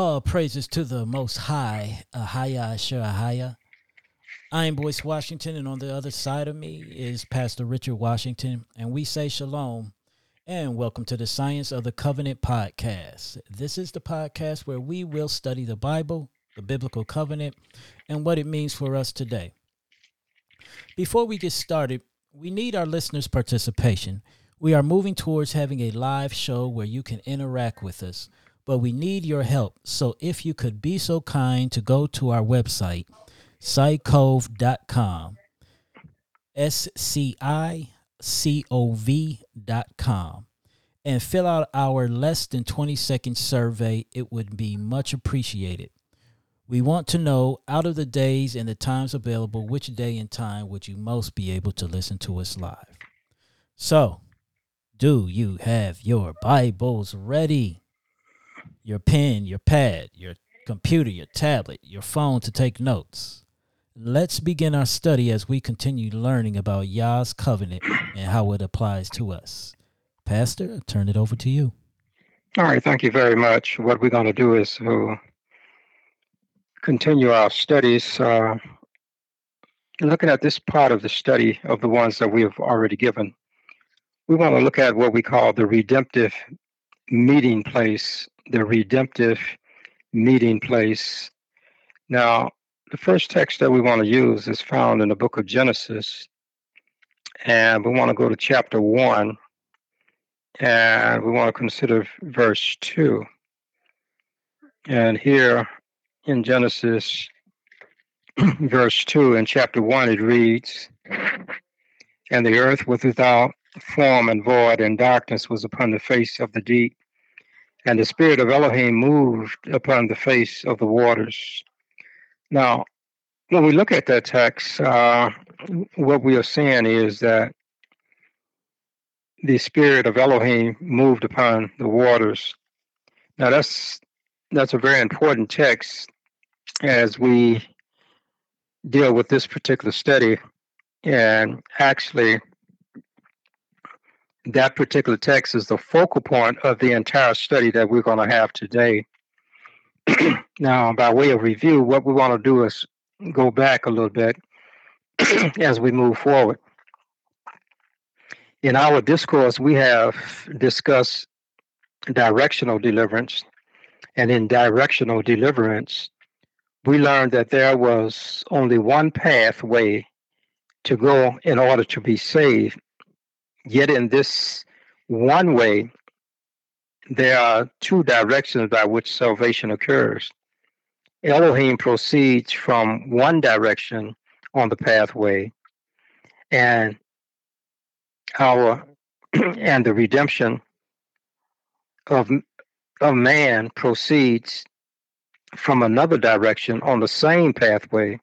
All praises to the Most High, Ahaya Asher Ahaya. I am Boyce Washington, and on the other side of me is Pastor Richard Washington, and we say shalom and welcome to the Science of the Covenant podcast. This is the podcast where we will study the Bible, the biblical covenant, and what it means for us today. Before we get started, we need our listeners' participation. We are moving towards having a live show where you can interact with us but we need your help. So if you could be so kind to go to our website, scicov.com, S C I C O V.com, and fill out our less than 20 second survey, it would be much appreciated. We want to know out of the days and the times available, which day and time would you most be able to listen to us live? So, do you have your Bibles ready? Your pen, your pad, your computer, your tablet, your phone to take notes. Let's begin our study as we continue learning about Yah's covenant and how it applies to us. Pastor, I turn it over to you. All right, thank you very much. What we're going to do is continue our studies, uh, looking at this part of the study of the ones that we have already given. We want to look at what we call the redemptive meeting place the redemptive meeting place. Now, the first text that we want to use is found in the book of Genesis. And we want to go to chapter 1 and we want to consider verse 2. And here in Genesis, verse 2, in chapter 1, it reads, And the earth was without form and void, and darkness was upon the face of the deep and the spirit of Elohim moved upon the face of the waters. Now, when we look at that text, uh, what we are seeing is that the spirit of Elohim moved upon the waters. Now, that's that's a very important text as we deal with this particular study, and actually, that particular text is the focal point of the entire study that we're going to have today. now, by way of review, what we want to do is go back a little bit as we move forward. In our discourse, we have discussed directional deliverance. And in directional deliverance, we learned that there was only one pathway to go in order to be saved, Yet in this one way, there are two directions by which salvation occurs. Elohim proceeds from one direction on the pathway, and our and the redemption of of man proceeds from another direction on the same pathway.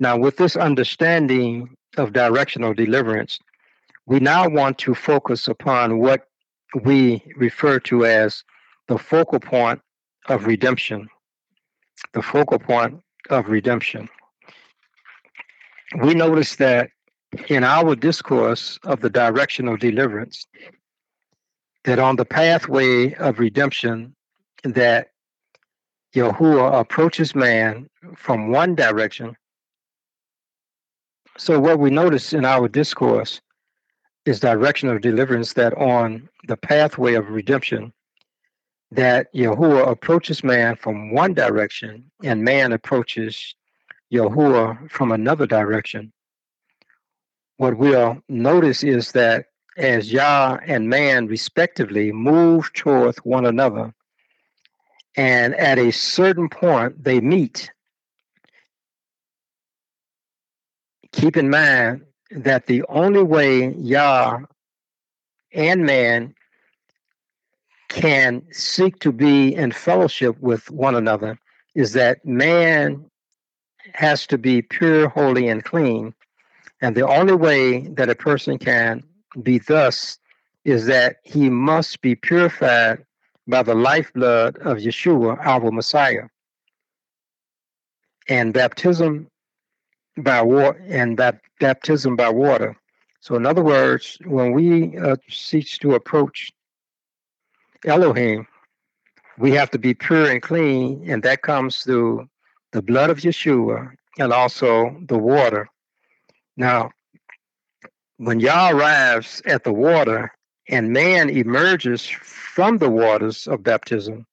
Now, with this understanding of directional deliverance, we now want to focus upon what we refer to as the focal point of redemption. The focal point of redemption. We notice that in our discourse of the direction of deliverance, that on the pathway of redemption, that Yahuwah approaches man from one direction. So, what we notice in our discourse is direction of deliverance that on the pathway of redemption that Yahuwah approaches man from one direction and man approaches Yahuwah from another direction. What we'll notice is that as Yah and man respectively move toward one another, and at a certain point they meet, keep in mind that the only way Yah and man can seek to be in fellowship with one another is that man has to be pure, holy, and clean. And the only way that a person can be thus is that he must be purified by the lifeblood of Yeshua, our Messiah. And baptism by water and that baptism by water. So, in other words, when we uh, seek to approach Elohim, we have to be pure and clean, and that comes through the blood of Yeshua and also the water. Now, when Yah arrives at the water and man emerges from the waters of baptism,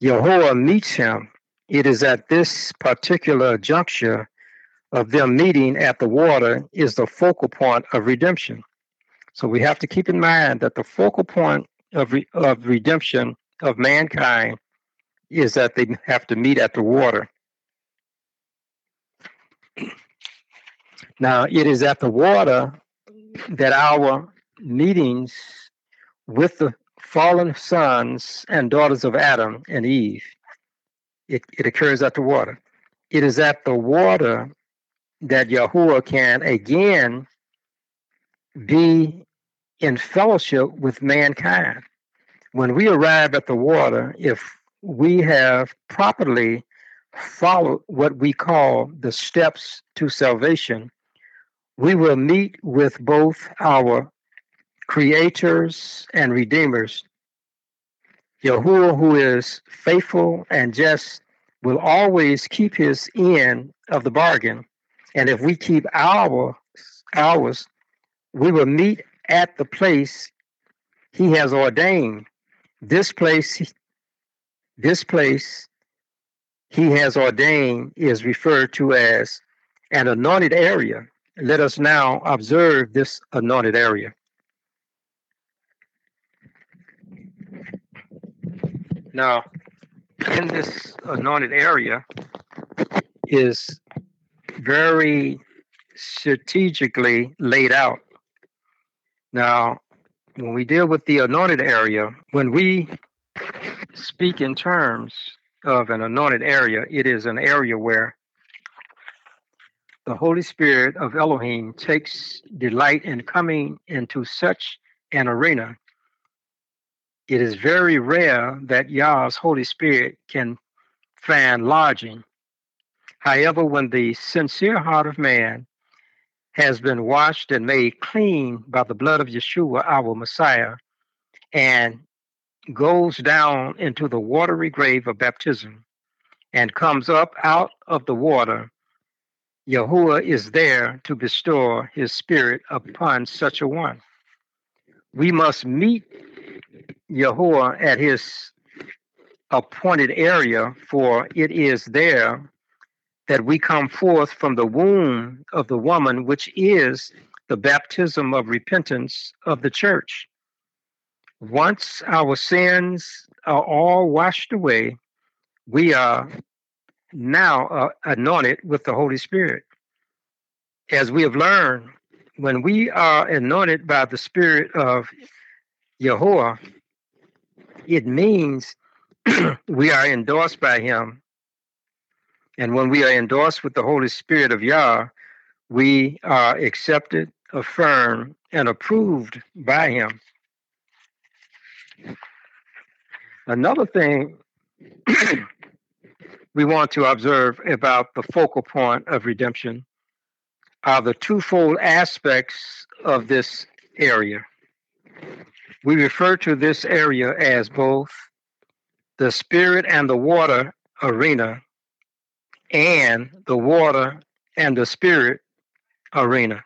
Yahweh meets him. It is at this particular juncture of them meeting at the water is the focal point of redemption. So we have to keep in mind that the focal point of, re- of redemption of mankind is that they have to meet at the water. Now, it is at the water that our meetings with the fallen sons and daughters of Adam and Eve, it, it occurs at the water. It is at the water that Yahuwah can again be in fellowship with mankind. When we arrive at the water, if we have properly followed what we call the steps to salvation, we will meet with both our creators and redeemers. Yahuwah, who is faithful and just, will always keep his end of the bargain. And if we keep our ours, we will meet at the place he has ordained. This place, this place he has ordained is referred to as an anointed area. Let us now observe this anointed area. Now, in this anointed area is very strategically laid out. Now, when we deal with the anointed area, when we speak in terms of an anointed area, it is an area where the Holy Spirit of Elohim takes delight in coming into such an arena. It is very rare that Yah's Holy Spirit can find lodging. However, when the sincere heart of man has been washed and made clean by the blood of Yeshua, our Messiah, and goes down into the watery grave of baptism and comes up out of the water, Yahuwah is there to bestow his spirit upon such a one. We must meet Yahuwah at his appointed area, for it is there that we come forth from the womb of the woman, which is the baptism of repentance of the church. Once our sins are all washed away, we are now uh, anointed with the Holy Spirit. As we have learned, when we are anointed by the Spirit of Yahweh, it means we are endorsed by Him. And when we are endorsed with the Holy Spirit of Yah, we are accepted, affirmed, and approved by Him. Another thing we want to observe about the focal point of redemption are the twofold aspects of this area. We refer to this area as both the spirit and the water arena and the water and the spirit arena.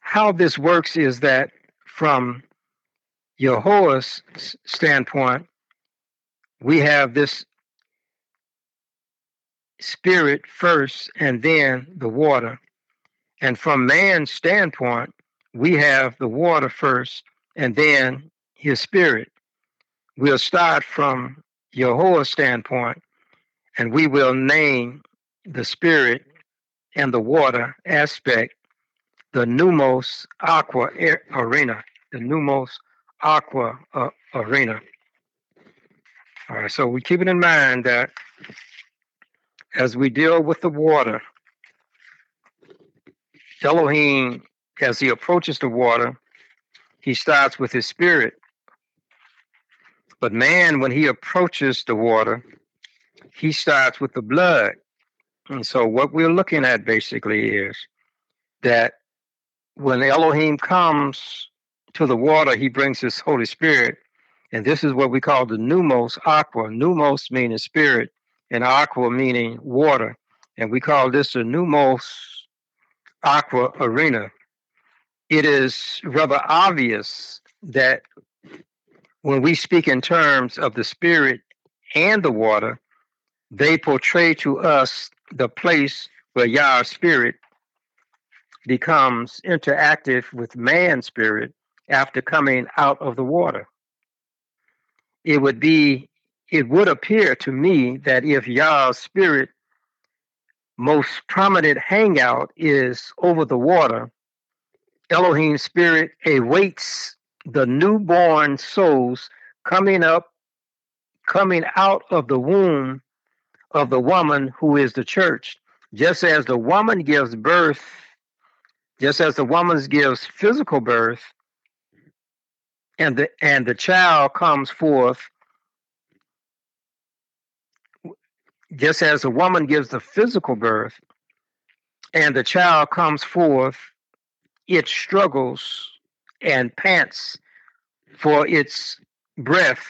How this works is that from Jehovah's standpoint, we have this spirit first and then the water. And from man's standpoint, we have the water first and then his spirit. We'll start from Jehovah's standpoint and we will name the spirit and the water aspect the Pneumos Aqua Arena, the Pneumos Aqua uh, Arena. All right, so we keep it in mind that as we deal with the water, Elohim, as he approaches the water, he starts with his spirit. But man, when he approaches the water, he starts with the blood. And so, what we're looking at basically is that when Elohim comes to the water, he brings his Holy Spirit. And this is what we call the pneumos aqua. Pneumos meaning spirit, and aqua meaning water. And we call this the pneumos aqua arena. It is rather obvious that when we speak in terms of the spirit and the water, they portray to us the place where Yah's spirit becomes interactive with man's spirit after coming out of the water. It would be it would appear to me that if Yah's spirit most prominent hangout is over the water, Elohim's spirit awaits the newborn souls coming up, coming out of the womb of the woman who is the church. Just as the woman gives birth, just as the woman gives physical birth, and the and the child comes forth just as the woman gives the physical birth and the child comes forth it struggles and pants for its breath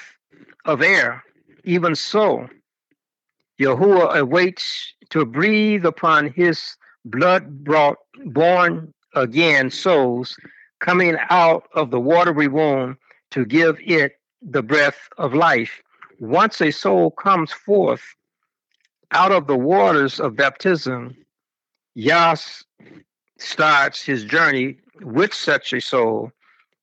of air even so Yahuwah awaits to breathe upon his blood brought born again souls coming out of the watery womb to give it the breath of life. Once a soul comes forth out of the waters of baptism, Yas starts his journey with such a soul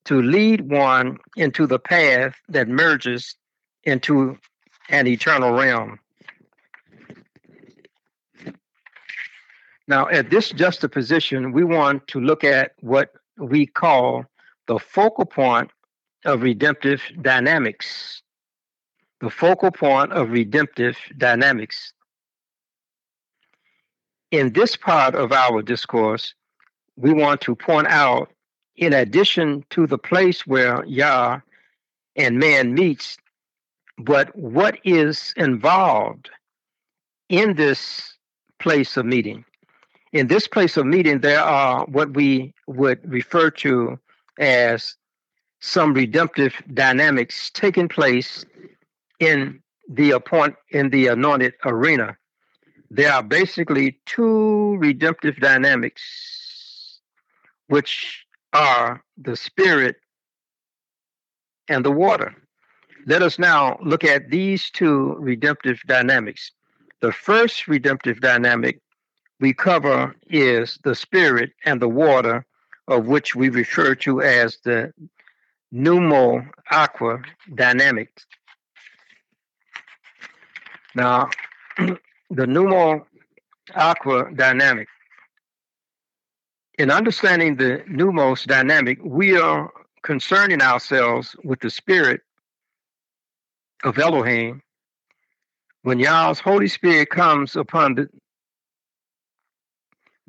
to lead one into the path that merges into an eternal realm. Now, at this juxtaposition, we want to look at what we call the focal point of redemptive dynamics. The focal point of redemptive dynamics. In this part of our discourse, we want to point out, in addition to the place where Yah and man meets, but what is involved in this place of meeting. In this place of meeting, there are what we would refer to as some redemptive dynamics taking place in the appoint in the anointed arena. There are basically two redemptive dynamics, which are the spirit and the water. Let us now look at these two redemptive dynamics. The first redemptive dynamic we cover is the spirit and the water, of which we refer to as the pneumo aqua dynamics. Now, the pneumo aqua dynamic. In understanding the pneumos dynamic, we are concerning ourselves with the spirit of Elohim. When Yah's Holy Spirit comes upon the,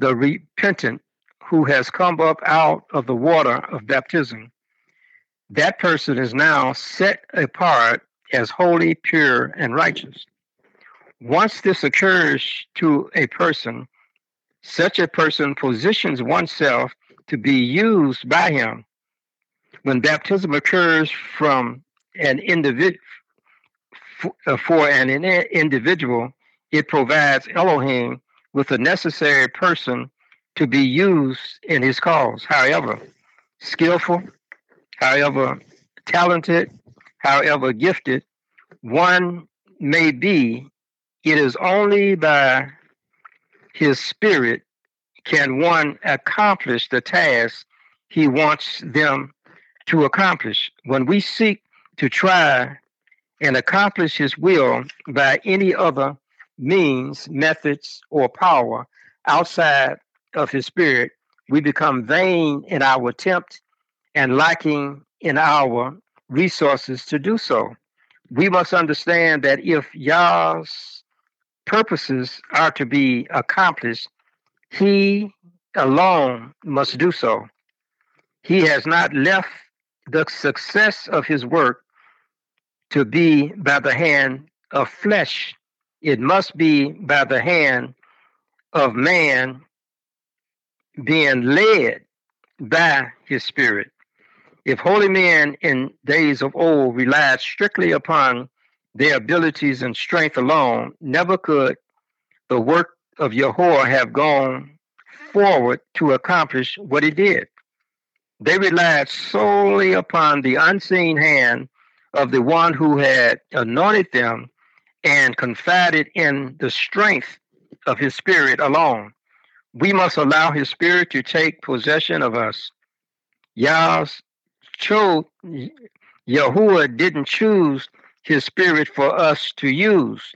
the repentant who has come up out of the water of baptism, that person is now set apart as holy, pure, and righteous. Once this occurs to a person, such a person positions oneself to be used by him. When baptism occurs from an individual uh, for an individual, it provides Elohim with the necessary person to be used in his cause. However, skillful, however talented, however gifted one may be, it is only by his spirit can one accomplish the task he wants them to accomplish. When we seek to try and accomplish his will by any other means, methods, or power outside of his spirit, we become vain in our attempt and lacking in our resources to do so. We must understand that if Yah's purposes are to be accomplished, he alone must do so. He has not left the success of his work to be by the hand of flesh. It must be by the hand of man being led by his spirit. If holy men in days of old relied strictly upon their abilities and strength alone, never could the work of Yahweh have gone forward to accomplish what it did. They relied solely upon the unseen hand of the one who had anointed them and confided in the strength of his spirit alone. We must allow his spirit to take possession of us. Yah's Yahuwah didn't choose his spirit for us to use.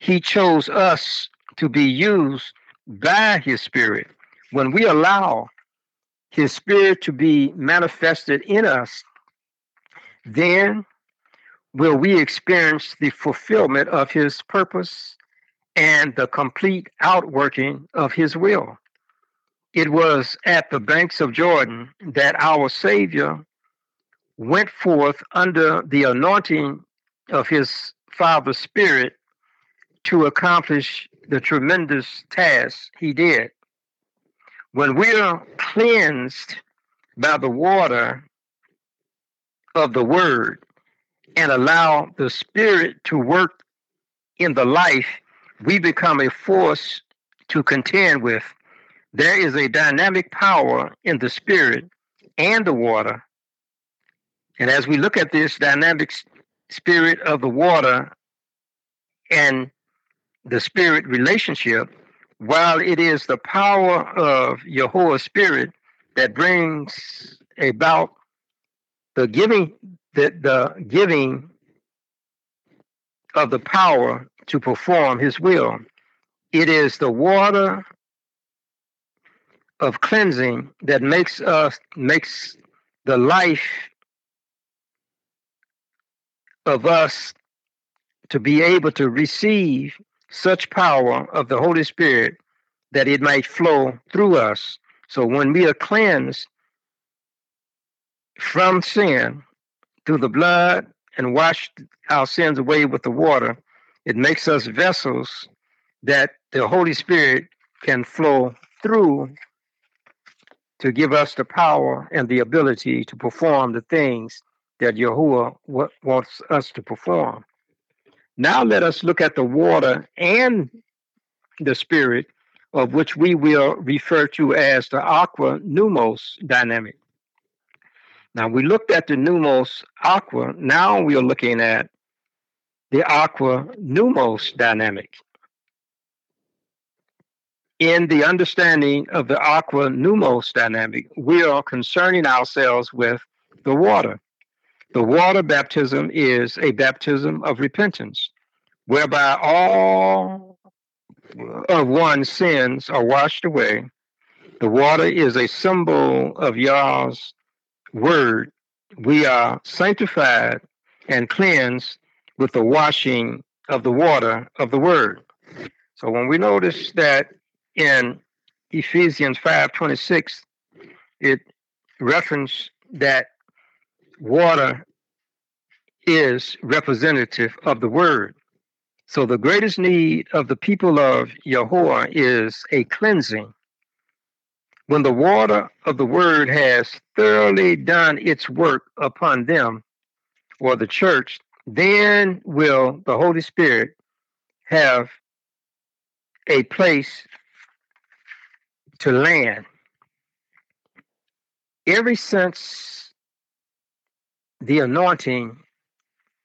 He chose us to be used by his spirit. When we allow his spirit to be manifested in us, then will we experience the fulfillment of his purpose and the complete outworking of his will. It was at the banks of Jordan that our Savior went forth under the anointing of his Father's Spirit to accomplish the tremendous task he did. When we are cleansed by the water of the Word and allow the Spirit to work in the life, we become a force to contend with. There is a dynamic power in the Spirit and the water. And as we look at this dynamic spirit of the water and the spirit relationship, while it is the power of Yahweh's spirit that brings about the giving the, the giving of the power to perform his will. It is the water of cleansing that makes us makes the life of us to be able to receive such power of the Holy Spirit that it might flow through us. So when we are cleansed from sin through the blood and washed our sins away with the water, it makes us vessels that the Holy Spirit can flow through to give us the power and the ability to perform the things that Yahuwah wants us to perform. Now let us look at the water and the spirit, of which we will refer to as the aqua pneumos dynamic. Now we looked at the pneumos aqua. Now we are looking at the aqua pneumos dynamic. In the understanding of the aqua pneumos dynamic, we are concerning ourselves with the water. The water baptism is a baptism of repentance, whereby all of one's sins are washed away. The water is a symbol of Yah's word. We are sanctified and cleansed with the washing of the water of the word. So when we notice that in Ephesians 5:26, it referenced that water is representative of the word. So the greatest need of the people of Yahweh is a cleansing. When the water of the word has thoroughly done its work upon them or the church, then will the Holy Spirit have a place to land. Ever since the anointing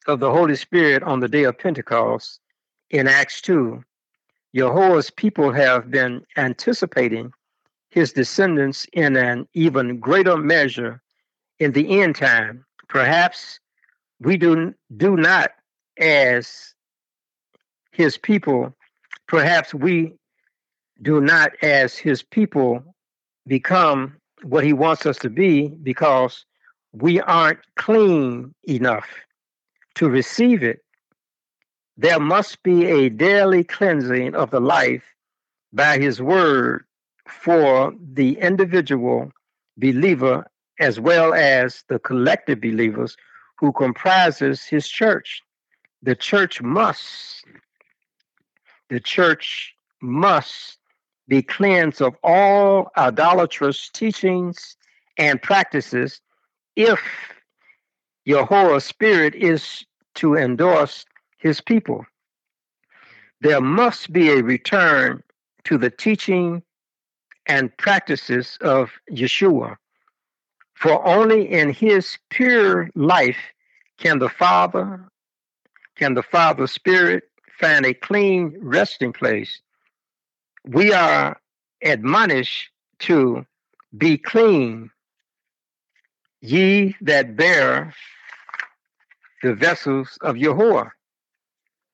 of the Holy Spirit on the day of Pentecost in Acts 2, Jehovah's people have been anticipating his descendants in an even greater measure in the end time. Perhaps we do, do not, as his people, perhaps we do not, as his people, become what he wants us to be because we aren't clean enough to receive it, there must be a daily cleansing of the life by his word for the individual believer as well as the collective believers who comprises his church. The church must, the church must be cleansed of all idolatrous teachings and practices if Yahweh's spirit is to endorse his people. There must be a return to the teaching and practices of Yeshua. For only in his pure life can the Father, can the Father's Spirit find a clean resting place. We are admonished to be clean, ye that bear the vessels of Yahweh.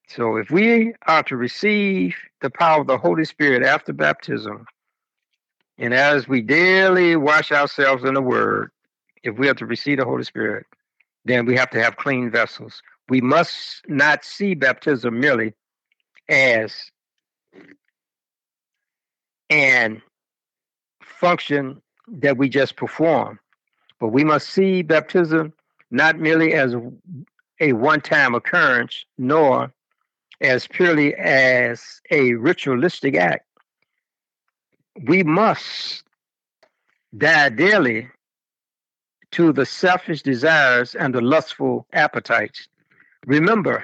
So if we are to receive the power of the Holy Spirit after baptism, and as we daily wash ourselves in the Word, if we are to receive the Holy Spirit, then we have to have clean vessels. We must not see baptism merely as an function that we just perform, but we must see baptism not merely as a one time occurrence, nor as purely as a ritualistic act. We must die daily to the selfish desires and the lustful appetites. Remember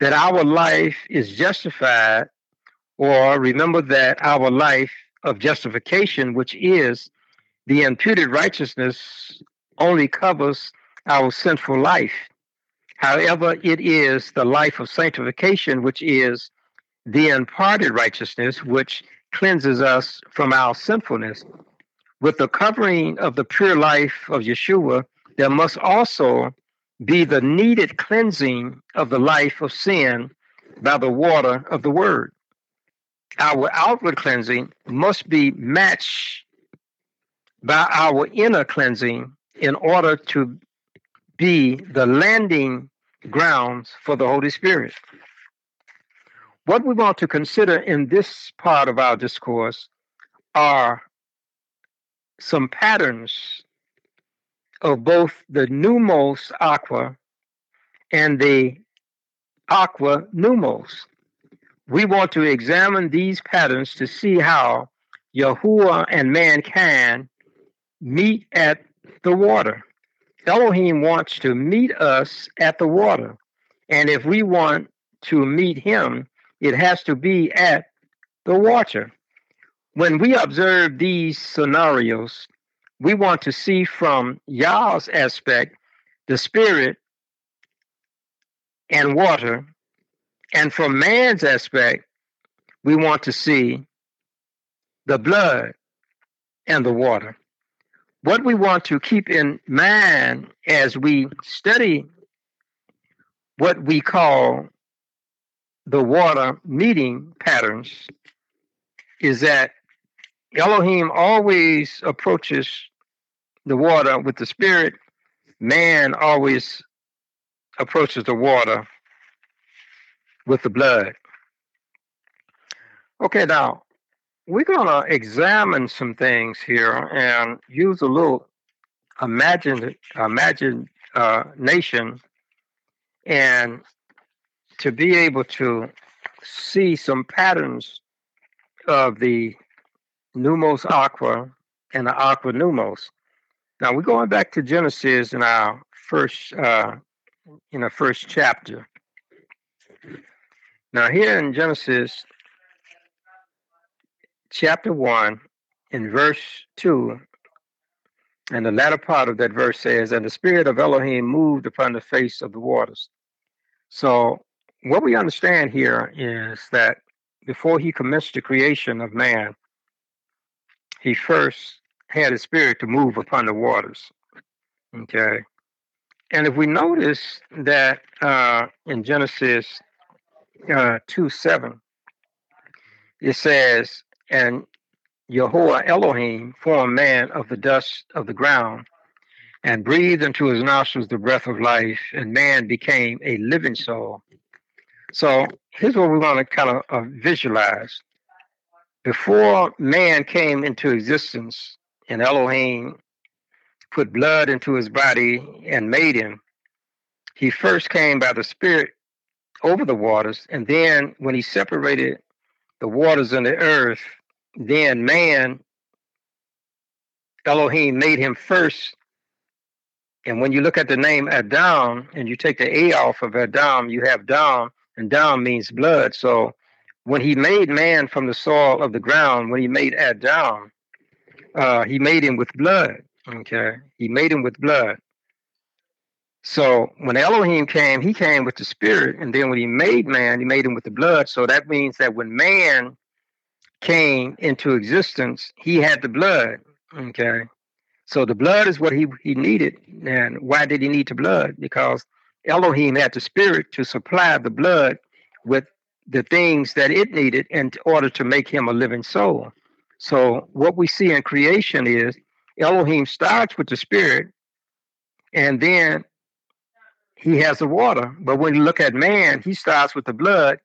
that our life is justified, or remember that our life of justification, which is the imputed righteousness, only covers our sinful life. However, it is the life of sanctification, which is the imparted righteousness, which cleanses us from our sinfulness. With the covering of the pure life of Yeshua, there must also be the needed cleansing of the life of sin by the water of the word. Our outward cleansing must be matched by our inner cleansing in order to be the landing grounds for the Holy Spirit. What we want to consider in this part of our discourse are some patterns of both the pneumos aqua and the aqua pneumos. We want to examine these patterns to see how Yahuwah and mankind meet at the water. Elohim wants to meet us at the water. And if we want to meet him, it has to be at the water. When we observe these scenarios, we want to see from Yah's aspect the spirit and water. And from man's aspect, we want to see the blood and the water what we want to keep in mind as we study what we call the water meeting patterns is that Elohim always approaches the water with the spirit, man always approaches the water with the blood. Okay, now we're going to examine some things here and use a little imagine imagine uh, nation and to be able to see some patterns of the pneumos aqua and the aqua pneumos. Now we're going back to Genesis in our first uh, in the first chapter. Now here in Genesis chapter 1 in verse 2 and the latter part of that verse says and the spirit of elohim moved upon the face of the waters so what we understand here is that before he commenced the creation of man he first had a spirit to move upon the waters okay and if we notice that uh, in genesis uh, 2 7 it says and Yahweh Elohim formed man of the dust of the ground and breathed into his nostrils the breath of life, and man became a living soul. So here's what we want to kind of uh, visualize. Before man came into existence and Elohim put blood into his body and made him, he first came by the Spirit over the waters. And then when he separated the waters and the earth, then man, Elohim made him first And when you look at the name Adam and you take the A off of Adam, you have Dam, and Dam means blood. So when he made man from the soil of the ground, when he made Adam, uh, he made him with blood. Okay. He made him with blood. So when Elohim came, he came with the spirit. And then when he made man, he made him with the blood. So that means that when man came into existence, he had the blood. Okay. So the blood is what he, he needed. And why did he need the blood? Because Elohim had the spirit to supply the blood with the things that it needed in order to make him a living soul. So what we see in creation is Elohim starts with the spirit and then he has the water. But when you look at man, he starts with the blood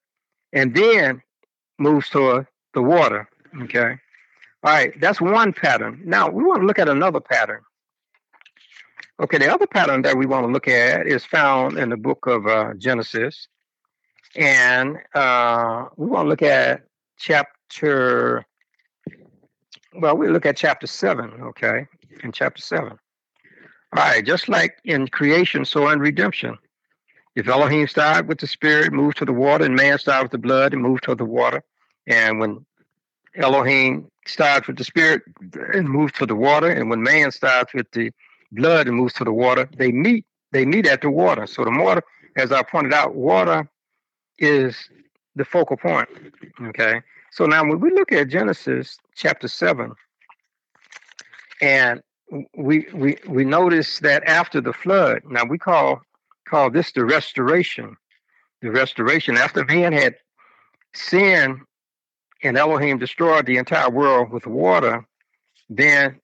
and then moves toward the water. Okay. All right, that's one pattern. Now we want to look at another pattern. Okay, the other pattern that we want to look at is found in the book of uh, Genesis. And uh, we want to look at chapter, well, we look at chapter 7, okay, in chapter 7. All right, just like in creation, so in redemption. If Elohim started with the spirit, moved to the water, and man started with the blood and moved to the water. And when Elohim starts with the spirit and moves to the water, and when man starts with the blood and moves to the water, they meet. They meet at the water. So the water, as I pointed out, water is the focal point. Okay. So now when we look at Genesis chapter seven, and we we we notice that after the flood, now we call call this the restoration. The restoration after man had sinned and Elohim destroyed the entire world with water, then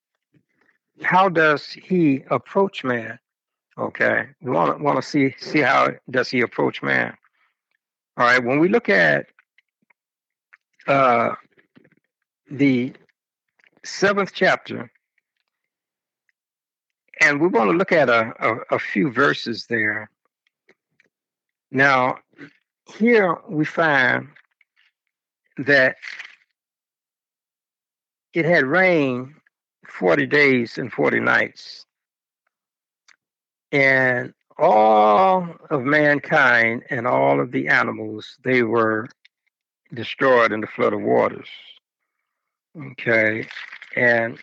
how does he approach man? Okay, we want to want to see see how does he approach man. All right, when we look at uh, the seventh chapter, and we want to look at a, a, a few verses there. Now, here we find that it had rained 40 days and 40 nights. And all of mankind and all of the animals, they were destroyed in the flood of waters. Okay. And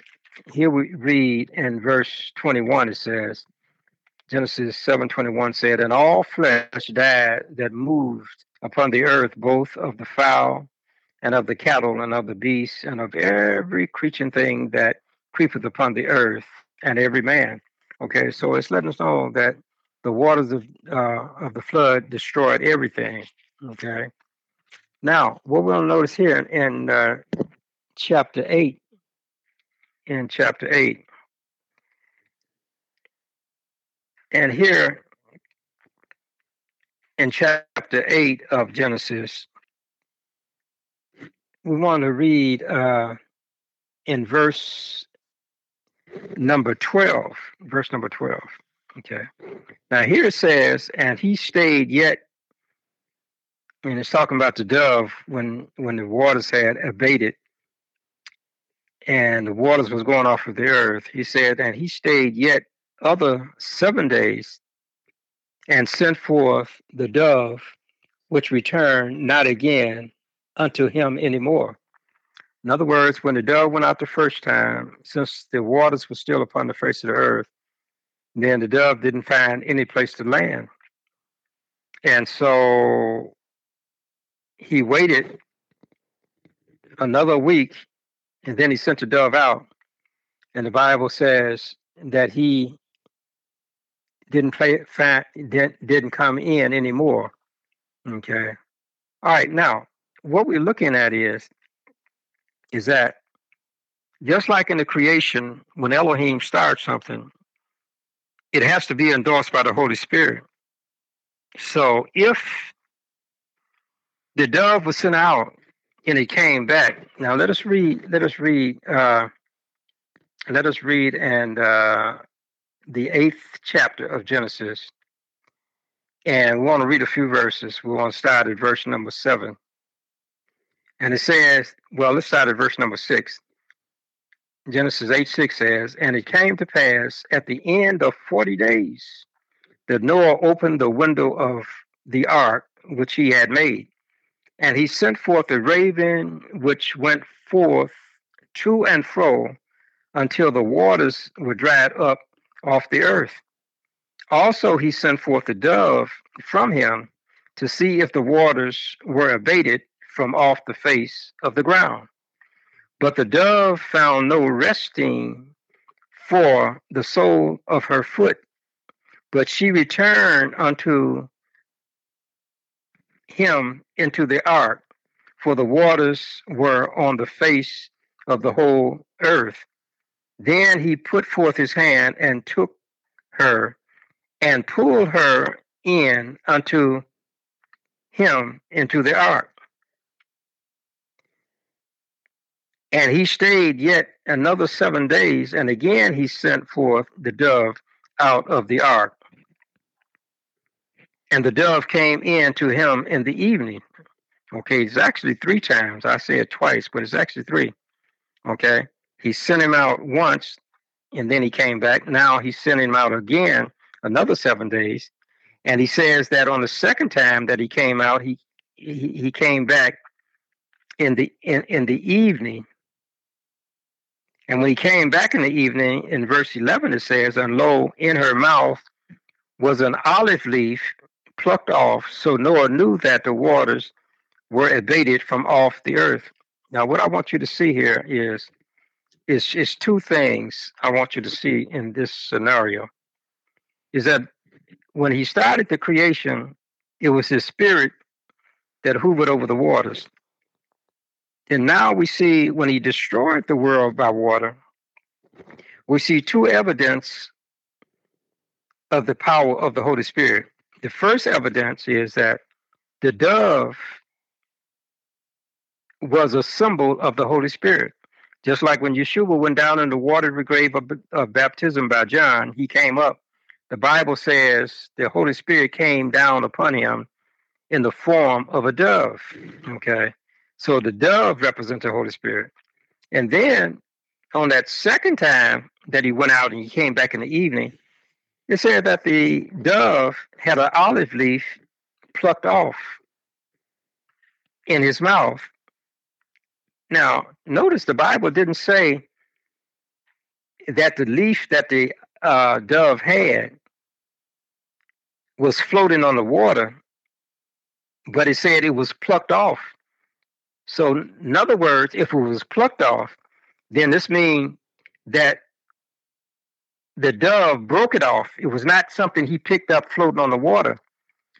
here we read in verse 21, it says, Genesis 7:21 said, And all flesh died that moved upon the earth, both of the fowl and of the cattle and of the beasts and of every creature thing that creepeth upon the earth and every man. Okay, so it's letting us know that the waters of uh, of the flood destroyed everything. Okay. Now, what we'll notice here in uh, chapter eight, in chapter eight, and here in chapter eight of Genesis, we want to read uh, in verse number 12, verse number 12. Okay. Now here it says, and he stayed yet, and it's talking about the dove when when the waters had abated and the waters was going off of the earth. He said, and he stayed yet other seven days and sent forth the dove, which returned not again unto him anymore. In other words, when the dove went out the first time, since the waters were still upon the face of the earth, then the dove didn't find any place to land. And so he waited another week and then he sent the dove out. And the Bible says that he didn't play didn't, didn't come in anymore. Okay. All right, now what we're looking at is is that just like in the creation, when Elohim starts something, it has to be endorsed by the Holy Spirit. So if the dove was sent out and it came back, now let us read. Let us read. Uh, let us read and uh, the eighth chapter of Genesis, and we want to read a few verses. We want to start at verse number seven. And it says, well, let's start at verse number six. Genesis 8 6 says, And it came to pass at the end of 40 days that Noah opened the window of the ark which he had made. And he sent forth a raven which went forth to and fro until the waters were dried up off the earth. Also, he sent forth a dove from him to see if the waters were abated from off the face of the ground. But the dove found no resting for the sole of her foot, but she returned unto him into the ark, for the waters were on the face of the whole earth. Then he put forth his hand and took her and pulled her in unto him into the ark. And he stayed yet another seven days, and again he sent forth the dove out of the ark. And the dove came in to him in the evening. Okay, it's actually three times. I said twice, but it's actually three. Okay, he sent him out once, and then he came back. Now he sent him out again another seven days. And he says that on the second time that he came out, he he, he came back in the in, in the evening and when he came back in the evening, in verse 11, it says, And lo, in her mouth was an olive leaf plucked off. So Noah knew that the waters were abated from off the earth. Now, what I want you to see here is, is, is two things I want you to see in this scenario. Is that when he started the creation, it was his spirit that hovered over the waters. And now we see when he destroyed the world by water, we see two evidence of the power of the Holy Spirit. The first evidence is that the dove was a symbol of the Holy Spirit. Just like when Yeshua went down in the watery grave of, of baptism by John, he came up. The Bible says the Holy Spirit came down upon him in the form of a dove. Okay. So the dove represents the Holy Spirit. And then on that second time that he went out and he came back in the evening, it said that the dove had an olive leaf plucked off in his mouth. Now, notice the Bible didn't say that the leaf that the uh, dove had was floating on the water, but it said it was plucked off. So, in other words, if it was plucked off, then this means that the dove broke it off. It was not something he picked up floating on the water.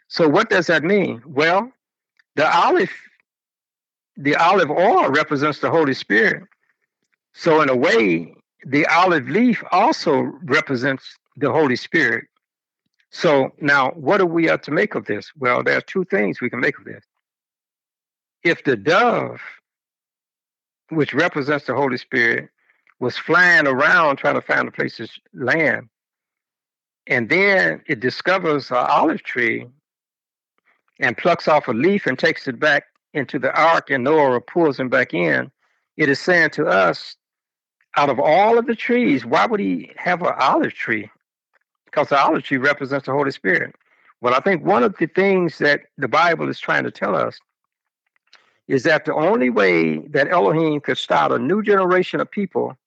So, what does that mean? Well, the olive, the olive oil represents the Holy Spirit. So, in a way, the olive leaf also represents the Holy Spirit. So now, what are we to make of this? Well, there are two things we can make of this if the dove, which represents the Holy Spirit, was flying around trying to find a place to land, and then it discovers an olive tree and plucks off a leaf and takes it back into the ark, and Noah pulls him back in, it is saying to us, out of all of the trees, why would he have an olive tree? Because the olive tree represents the Holy Spirit. Well, I think one of the things that the Bible is trying to tell us is that the only way that Elohim could start a new generation of people,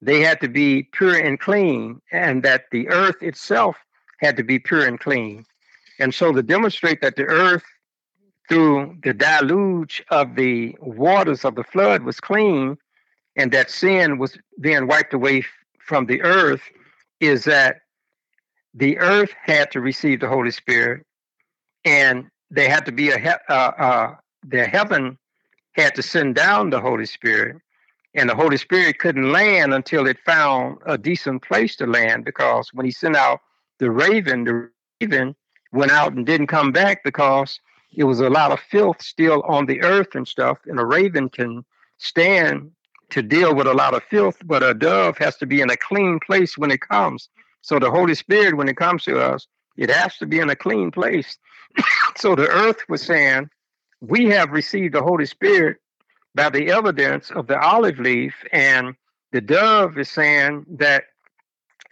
they had to be pure and clean, and that the earth itself had to be pure and clean. And so to demonstrate that the earth, through the deluge of the waters of the flood, was clean, and that sin was being wiped away from the earth, is that the earth had to receive the Holy Spirit, and there had to be a, uh, the heaven had to send down the Holy Spirit, and the Holy Spirit couldn't land until it found a decent place to land. Because when he sent out the raven, the raven went out and didn't come back because it was a lot of filth still on the earth and stuff. And a raven can stand to deal with a lot of filth, but a dove has to be in a clean place when it comes. So the Holy Spirit, when it comes to us, it has to be in a clean place. so the earth was saying, we have received the Holy Spirit by the evidence of the olive leaf, and The dove is saying that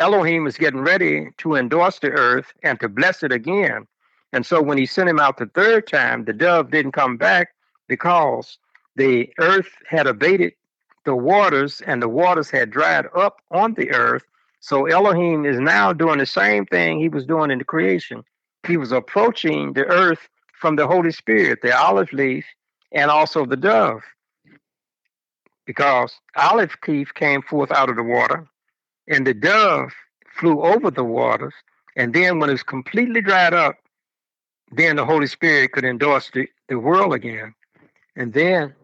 Elohim is getting ready to endorse the earth and to bless it again. And so when he sent him out the third time, the dove didn't come back because the earth had abated the waters and the waters had dried up on the earth. So Elohim is now doing the same thing he was doing in the creation. He was approaching the earth from the Holy Spirit, the olive leaf, and also the dove. Because olive leaf came forth out of the water, and the dove flew over the waters. And then when it was completely dried up, then the Holy Spirit could endorse the, the world again. And then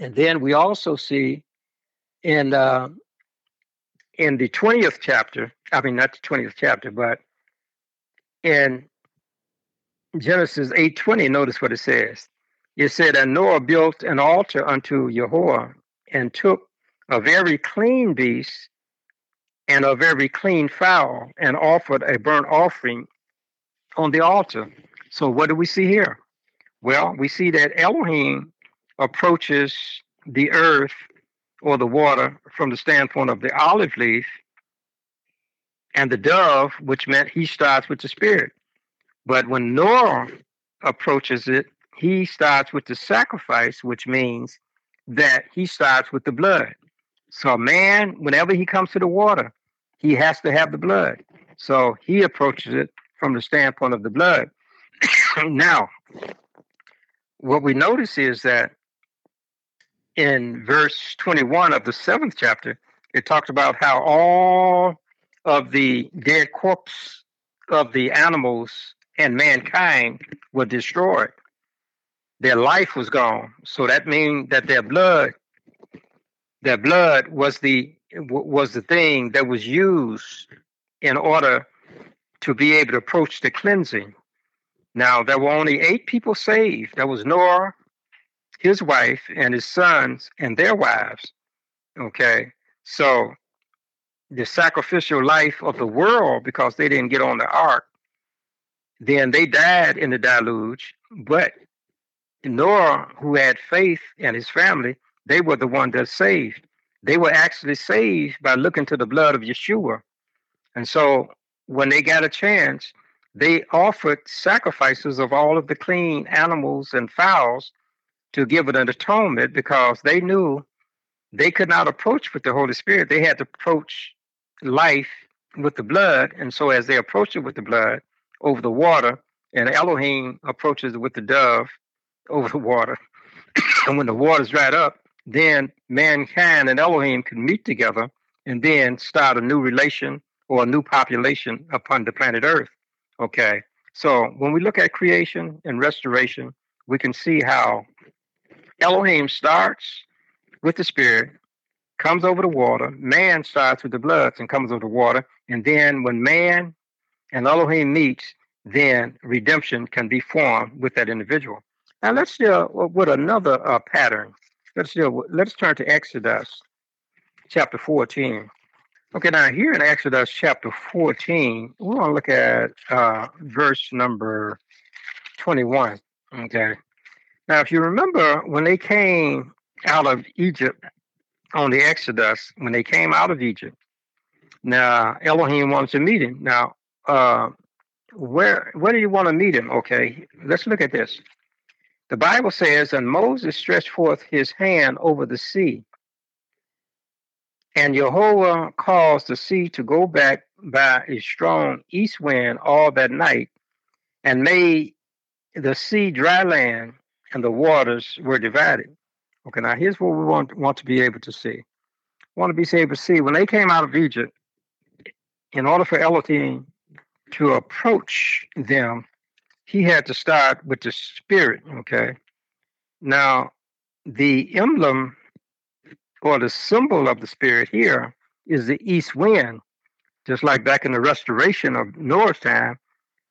and then we also see in uh, in the 20th chapter, I mean not the 20th chapter, but in Genesis 8:20, notice what it says. It said, And Noah built an altar unto Yahweh and took a very clean beast and a very clean fowl and offered a burnt offering on the altar. So what do we see here? Well, we see that Elohim approaches the earth or the water from the standpoint of the olive leaf and the dove, which meant he starts with the spirit. But when Noah approaches it, he starts with the sacrifice, which means that he starts with the blood. So a man, whenever he comes to the water, he has to have the blood. So he approaches it from the standpoint of the blood. now, what we notice is that in verse 21 of the seventh chapter, it talks about how all of the dead corpse of the animals and mankind were destroyed. Their life was gone. So that means that their blood, their blood was the was the thing that was used in order to be able to approach the cleansing. Now there were only eight people saved. There was Noah, his wife, and his sons and their wives. Okay, so the sacrificial life of the world because they didn't get on the ark then they died in the deluge. But Noah, who had faith and his family, they were the one that saved. They were actually saved by looking to the blood of Yeshua. And so when they got a chance, they offered sacrifices of all of the clean animals and fowls to give it an atonement because they knew they could not approach with the Holy Spirit. They had to approach life with the blood. And so as they approached it with the blood, over the water, and Elohim approaches with the dove over the water. and when the water's dried up, then mankind and Elohim can meet together and then start a new relation or a new population upon the planet Earth. Okay. So when we look at creation and restoration, we can see how Elohim starts with the spirit, comes over the water, man starts with the blood and comes over the water. And then when man and Elohim meets, then redemption can be formed with that individual. Now let's deal with another uh, pattern. Let's deal. let's turn to Exodus chapter 14. Okay, now here in Exodus chapter 14, we want to look at uh, verse number 21. Okay. Now, if you remember, when they came out of Egypt on the Exodus, when they came out of Egypt, now Elohim wanted to meet him. Now, uh, where where do you want to meet him? Okay, let's look at this. The Bible says, and Moses stretched forth his hand over the sea, and Jehovah caused the sea to go back by a strong east wind all that night, and made the sea dry land, and the waters were divided. Okay, now here's what we want want to be able to see. Want to be able to see when they came out of Egypt. In order for Elohim to approach them, he had to start with the spirit. Okay. Now, the emblem or the symbol of the spirit here is the east wind. Just like back in the restoration of Noah's time,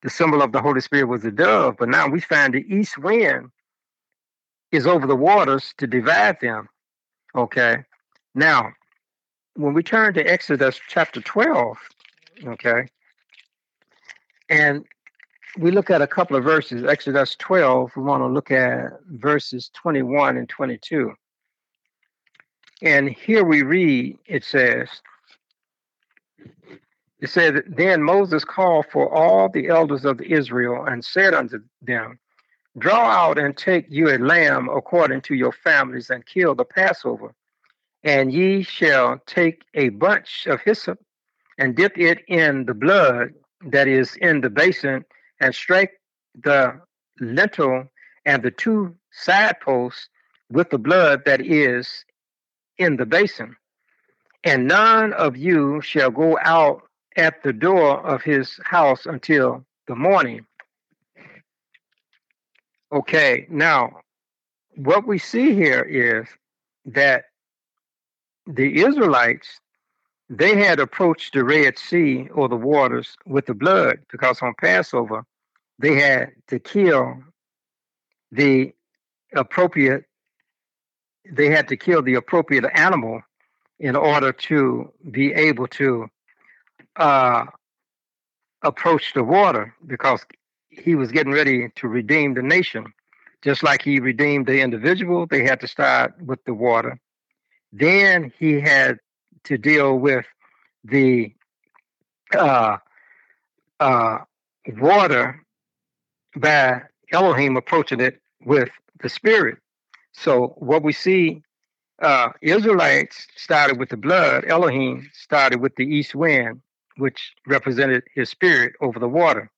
the symbol of the Holy Spirit was the dove. But now we find the east wind is over the waters to divide them. Okay. Now, when we turn to Exodus chapter 12, okay, and we look at a couple of verses, Exodus 12, we want to look at verses 21 and 22. And here we read, it says, it said, Then Moses called for all the elders of Israel and said unto them, Draw out and take you a lamb according to your families and kill the Passover. And ye shall take a bunch of hyssop and dip it in the blood that is in the basin and strike the lintel and the two side posts with the blood that is in the basin. And none of you shall go out at the door of his house until the morning. Okay, now what we see here is that the Israelites they had approached the Red Sea or the waters with the blood because on Passover they had to kill the appropriate they had to kill the appropriate animal in order to be able to uh, approach the water because he was getting ready to redeem the nation. Just like he redeemed the individual, they had to start with the water. Then he had to deal with the uh, uh, water by Elohim approaching it with the spirit. So what we see, uh, Israelites started with the blood. Elohim started with the east wind, which represented his spirit over the water.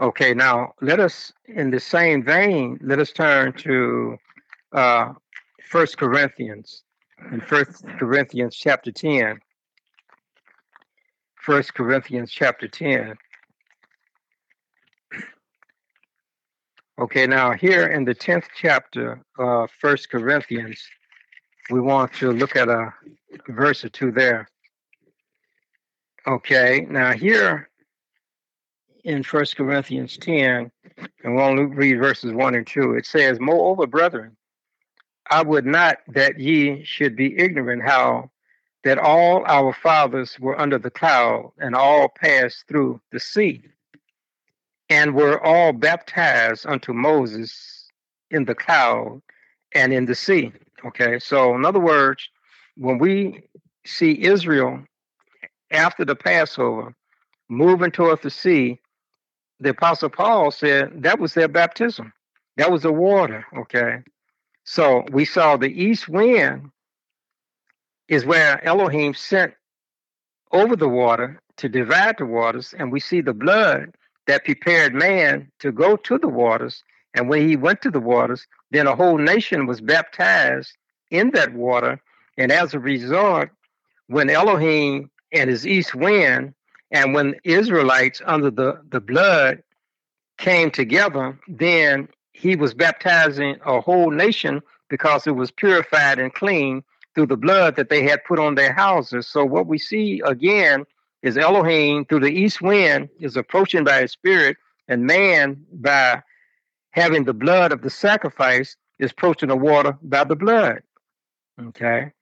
Okay, now let us, in the same vein, let us turn to uh, First Corinthians, in First Corinthians chapter ten. First Corinthians chapter ten. Okay, now here in the tenth chapter of First Corinthians, we want to look at a verse or two there. Okay, now here in First Corinthians 10, and we'll read verses 1 and 2, it says, Moreover, brethren, I would not that ye should be ignorant how that all our fathers were under the cloud and all passed through the sea and were all baptized unto Moses in the cloud and in the sea. Okay, so in other words, when we see Israel after the Passover moving toward the sea, the Apostle Paul said that was their baptism. That was the water. Okay. So we saw the east wind is where Elohim sent over the water to divide the waters, and we see the blood that prepared man to go to the waters. And when he went to the waters, then a whole nation was baptized in that water. And as a result, when Elohim and his east wind and when Israelites under the, the blood came together, then he was baptizing a whole nation because it was purified and clean through the blood that they had put on their houses. So what we see again is Elohim through the east wind is approaching by his spirit, and man by having the blood of the sacrifice is approaching the water by the blood. Okay.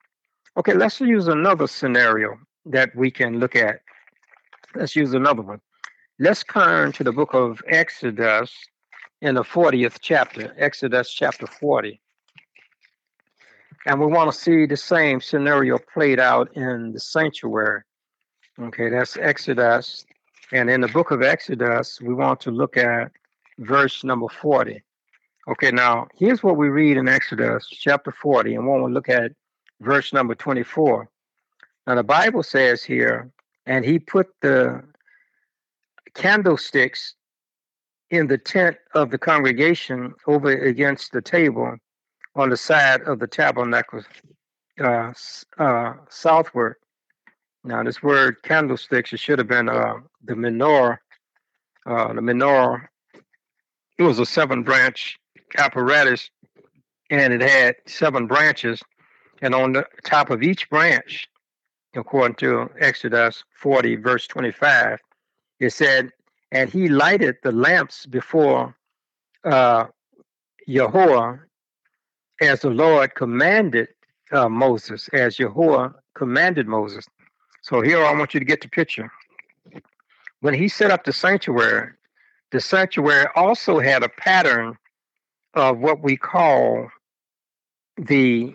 Okay, let's use another scenario that we can look at. Let's use another one. Let's turn to the book of Exodus in the 40th chapter, Exodus chapter 40. And we want to see the same scenario played out in the sanctuary. Okay, that's Exodus. And in the book of Exodus, we want to look at verse number 40. Okay, now here's what we read in Exodus chapter 40, and we want to look at verse number 24. Now, the Bible says here, and he put the candlesticks in the tent of the congregation over against the table on the side of the tabernacle uh, uh, southward. Now, this word candlesticks, it should have been uh, the menorah. Uh, the menorah, it was a seven branch apparatus and it had seven branches. And on the top of each branch, according to Exodus 40, verse 25, it said, And he lighted the lamps before uh, Yahweh as the Lord commanded uh, Moses, as Yahweh commanded Moses. So here I want you to get the picture. When he set up the sanctuary, the sanctuary also had a pattern of what we call the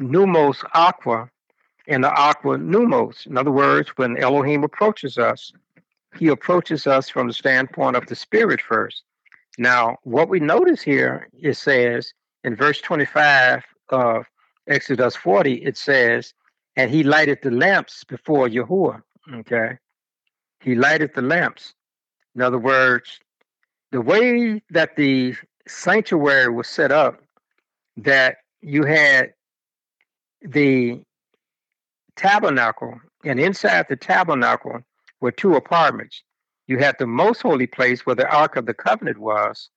pneumos aqua and the aqua pneumos. In other words, when Elohim approaches us, he approaches us from the standpoint of the spirit first. Now, what we notice here, it says in verse 25 of Exodus 40, it says, and he lighted the lamps before Yahuwah. Okay. He lighted the lamps. In other words, the way that the sanctuary was set up, that you had the tabernacle, and inside the tabernacle were two apartments. You had the most holy place where the Ark of the Covenant was,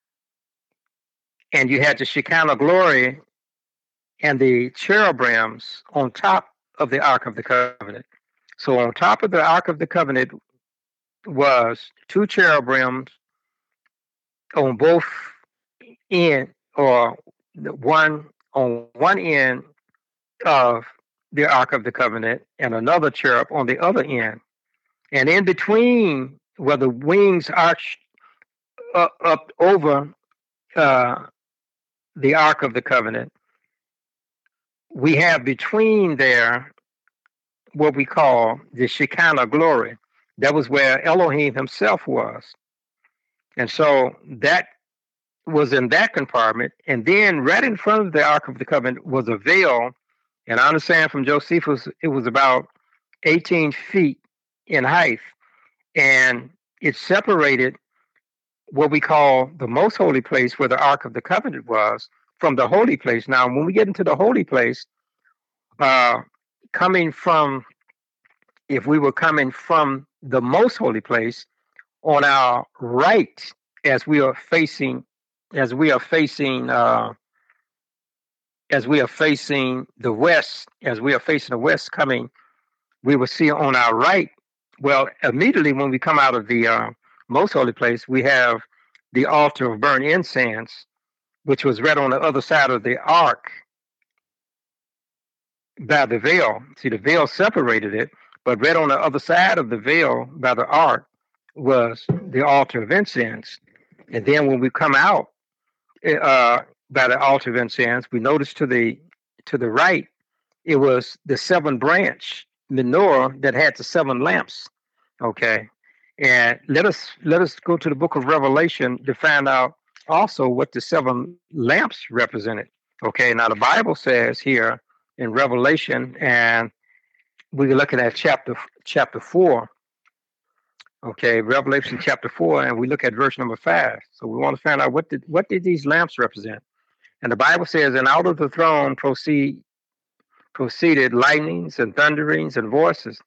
and you had the Shekinah glory and the cherubims on top of the Ark of the Covenant. So on top of the Ark of the Covenant was two cherubims on both end, or one on one end of the Ark of the Covenant, and another cherub on the other end. And in between, where the wings arched up, up over uh, the Ark of the Covenant, we have between there what we call the Shekinah glory. That was where Elohim himself was. And so that was in that compartment. And then right in front of the Ark of the Covenant was a veil. And I understand from Josephus, it was about 18 feet in height. And it separated what we call the most holy place where the Ark of the Covenant was from the holy place. Now, when we get into the holy place, uh, coming from, if we were coming from the most holy place on our right, as we are facing, as we are facing, uh, as we are facing the west, as we are facing the west coming, we will see on our right. Well, immediately when we come out of the uh, most holy place, we have the altar of burnt incense, which was right on the other side of the ark by the veil. See, the veil separated it, but right on the other side of the veil by the ark was the altar of incense. And then when we come out eh, uh, by the altar of incense, we notice to the to the right, it was the seven branch menorah that had the seven lamps. Okay, and let us let us go to the book of Revelation to find out also what the seven lamps represented. Okay, now the Bible says here in Revelation, and we're looking at chapter chapter four. Okay, Revelation chapter four, and we look at verse number five. So we want to find out what did what did these lamps represent? And the Bible says, and out of the throne proceed proceeded lightnings and thunderings and voices.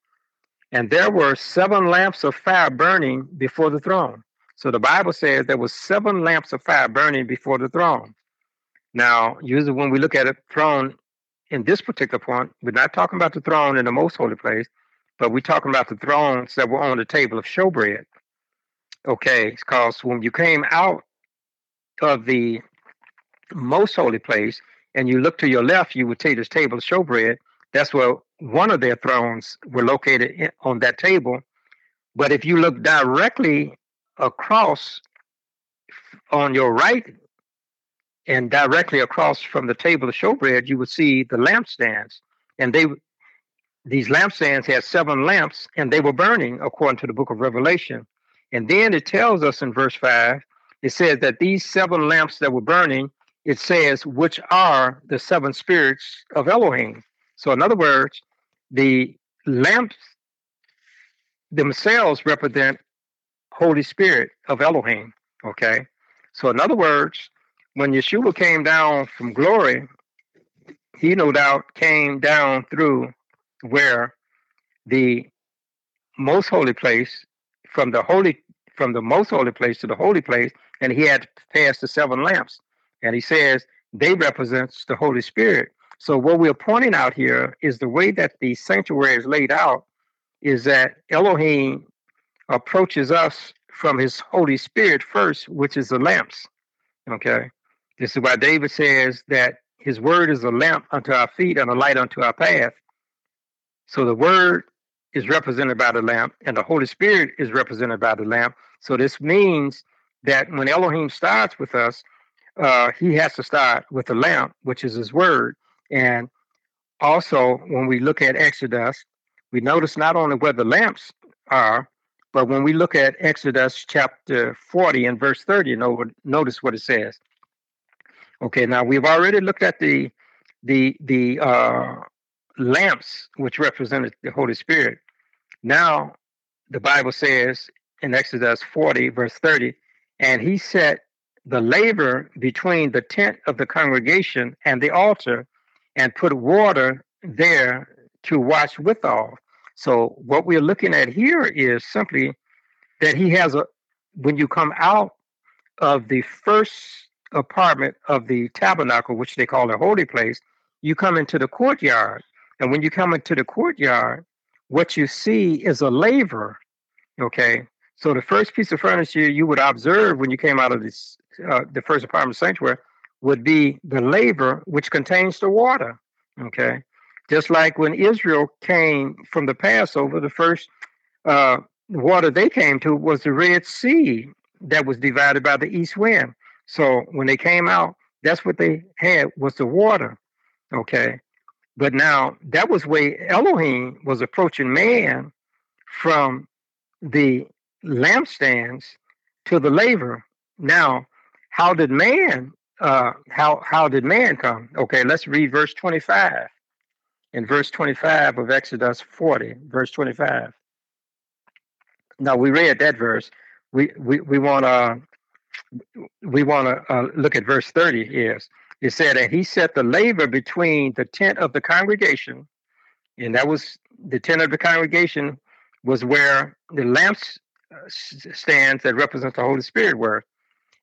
And there were seven lamps of fire burning before the throne. So the Bible says there was seven lamps of fire burning before the throne. Now, usually when we look at a throne in this particular point, we're not talking about the throne in the most holy place, but we're talking about the thrones that were on the table of showbread. Okay, because when you came out of the most holy place and you look to your left, you would see this table of showbread. That's where one of their thrones were located on that table. But if you look directly across on your right and directly across from the table of showbread, you would see the lampstands. And they these lampstands had seven lamps and they were burning according to the book of Revelation. And then it tells us in verse 5, it says that these seven lamps that were burning, it says, which are the seven spirits of Elohim. So, in other words, the lamps themselves represent Holy Spirit of Elohim. Okay. So, in other words, when Yeshua came down from glory, he no doubt came down through where the most holy place from the holy from the most holy place to the holy place, and he had passed the seven lamps. And he says they represents the Holy Spirit. So what we're pointing out here is the way that the sanctuary is laid out is that Elohim approaches us from his Holy Spirit first, which is the lamps. Okay. This is why David says that his word is a lamp unto our feet and a light unto our path. So the word is represented by the lamp and the Holy Spirit is represented by the lamp. So this means that when Elohim starts with us, uh, he has to start with the lamp, which is his word. And also, when we look at Exodus, we notice not only where the lamps are, but when we look at Exodus chapter 40 and verse 30, notice what it says. Okay, now we've already looked at the the the uh, lamps, which represented the Holy Spirit. Now, the Bible says in Exodus 40, verse 30, and he set the laver between the tent of the congregation and the altar and put water there to wash withal. So what we're looking at here is simply that he has a when you come out of the first apartment of the tabernacle, which they call the holy place, you come into the courtyard. And when you come into the courtyard, what you see is a laver. Okay. So the first piece of furniture you would observe when you came out of this uh, the first apartment sanctuary would be the laver, which contains the water. Okay. Just like when Israel came from the Passover, the first uh, water they came to was the Red Sea that was divided by the east wind. So when they came out, that's what they had was the water. Okay. But now that was where Elohim was approaching man from the lampstands to the laver. Now, how did man uh how how did man come? Okay, let's read verse 25. In verse 25 of Exodus 40, verse 25. Now we read that verse. We we we want to we want to uh, look at verse 30 Yes, it said and he set the laver between the tent of the congregation and that was the tent of the congregation was where the lamps uh, stands that represent the holy spirit were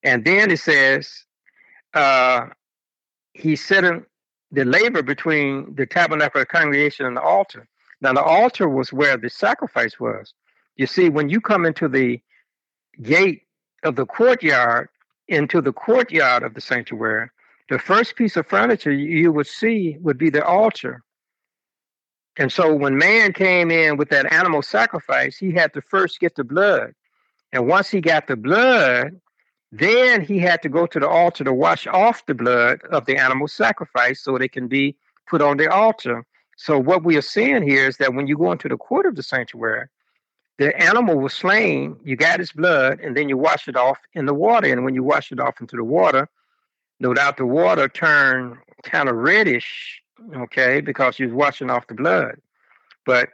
and then it says, uh, he set the laver between the tabernacle of the congregation and the altar. Now, the altar was where the sacrifice was. You see, when you come into the gate of the courtyard, into the courtyard of the sanctuary, the first piece of furniture you would see would be the altar. And so when man came in with that animal sacrifice, he had to first get the blood. And once he got the blood, then he had to go to the altar to wash off the blood of the animal sacrifice so they can be put on the altar. So what we are seeing here is that when you go into the court of the sanctuary, the animal was slain, you got its blood, and then you wash it off in the water. And when you wash it off into the water, no doubt the water turned kind of reddish, okay, because you're washing off the blood. But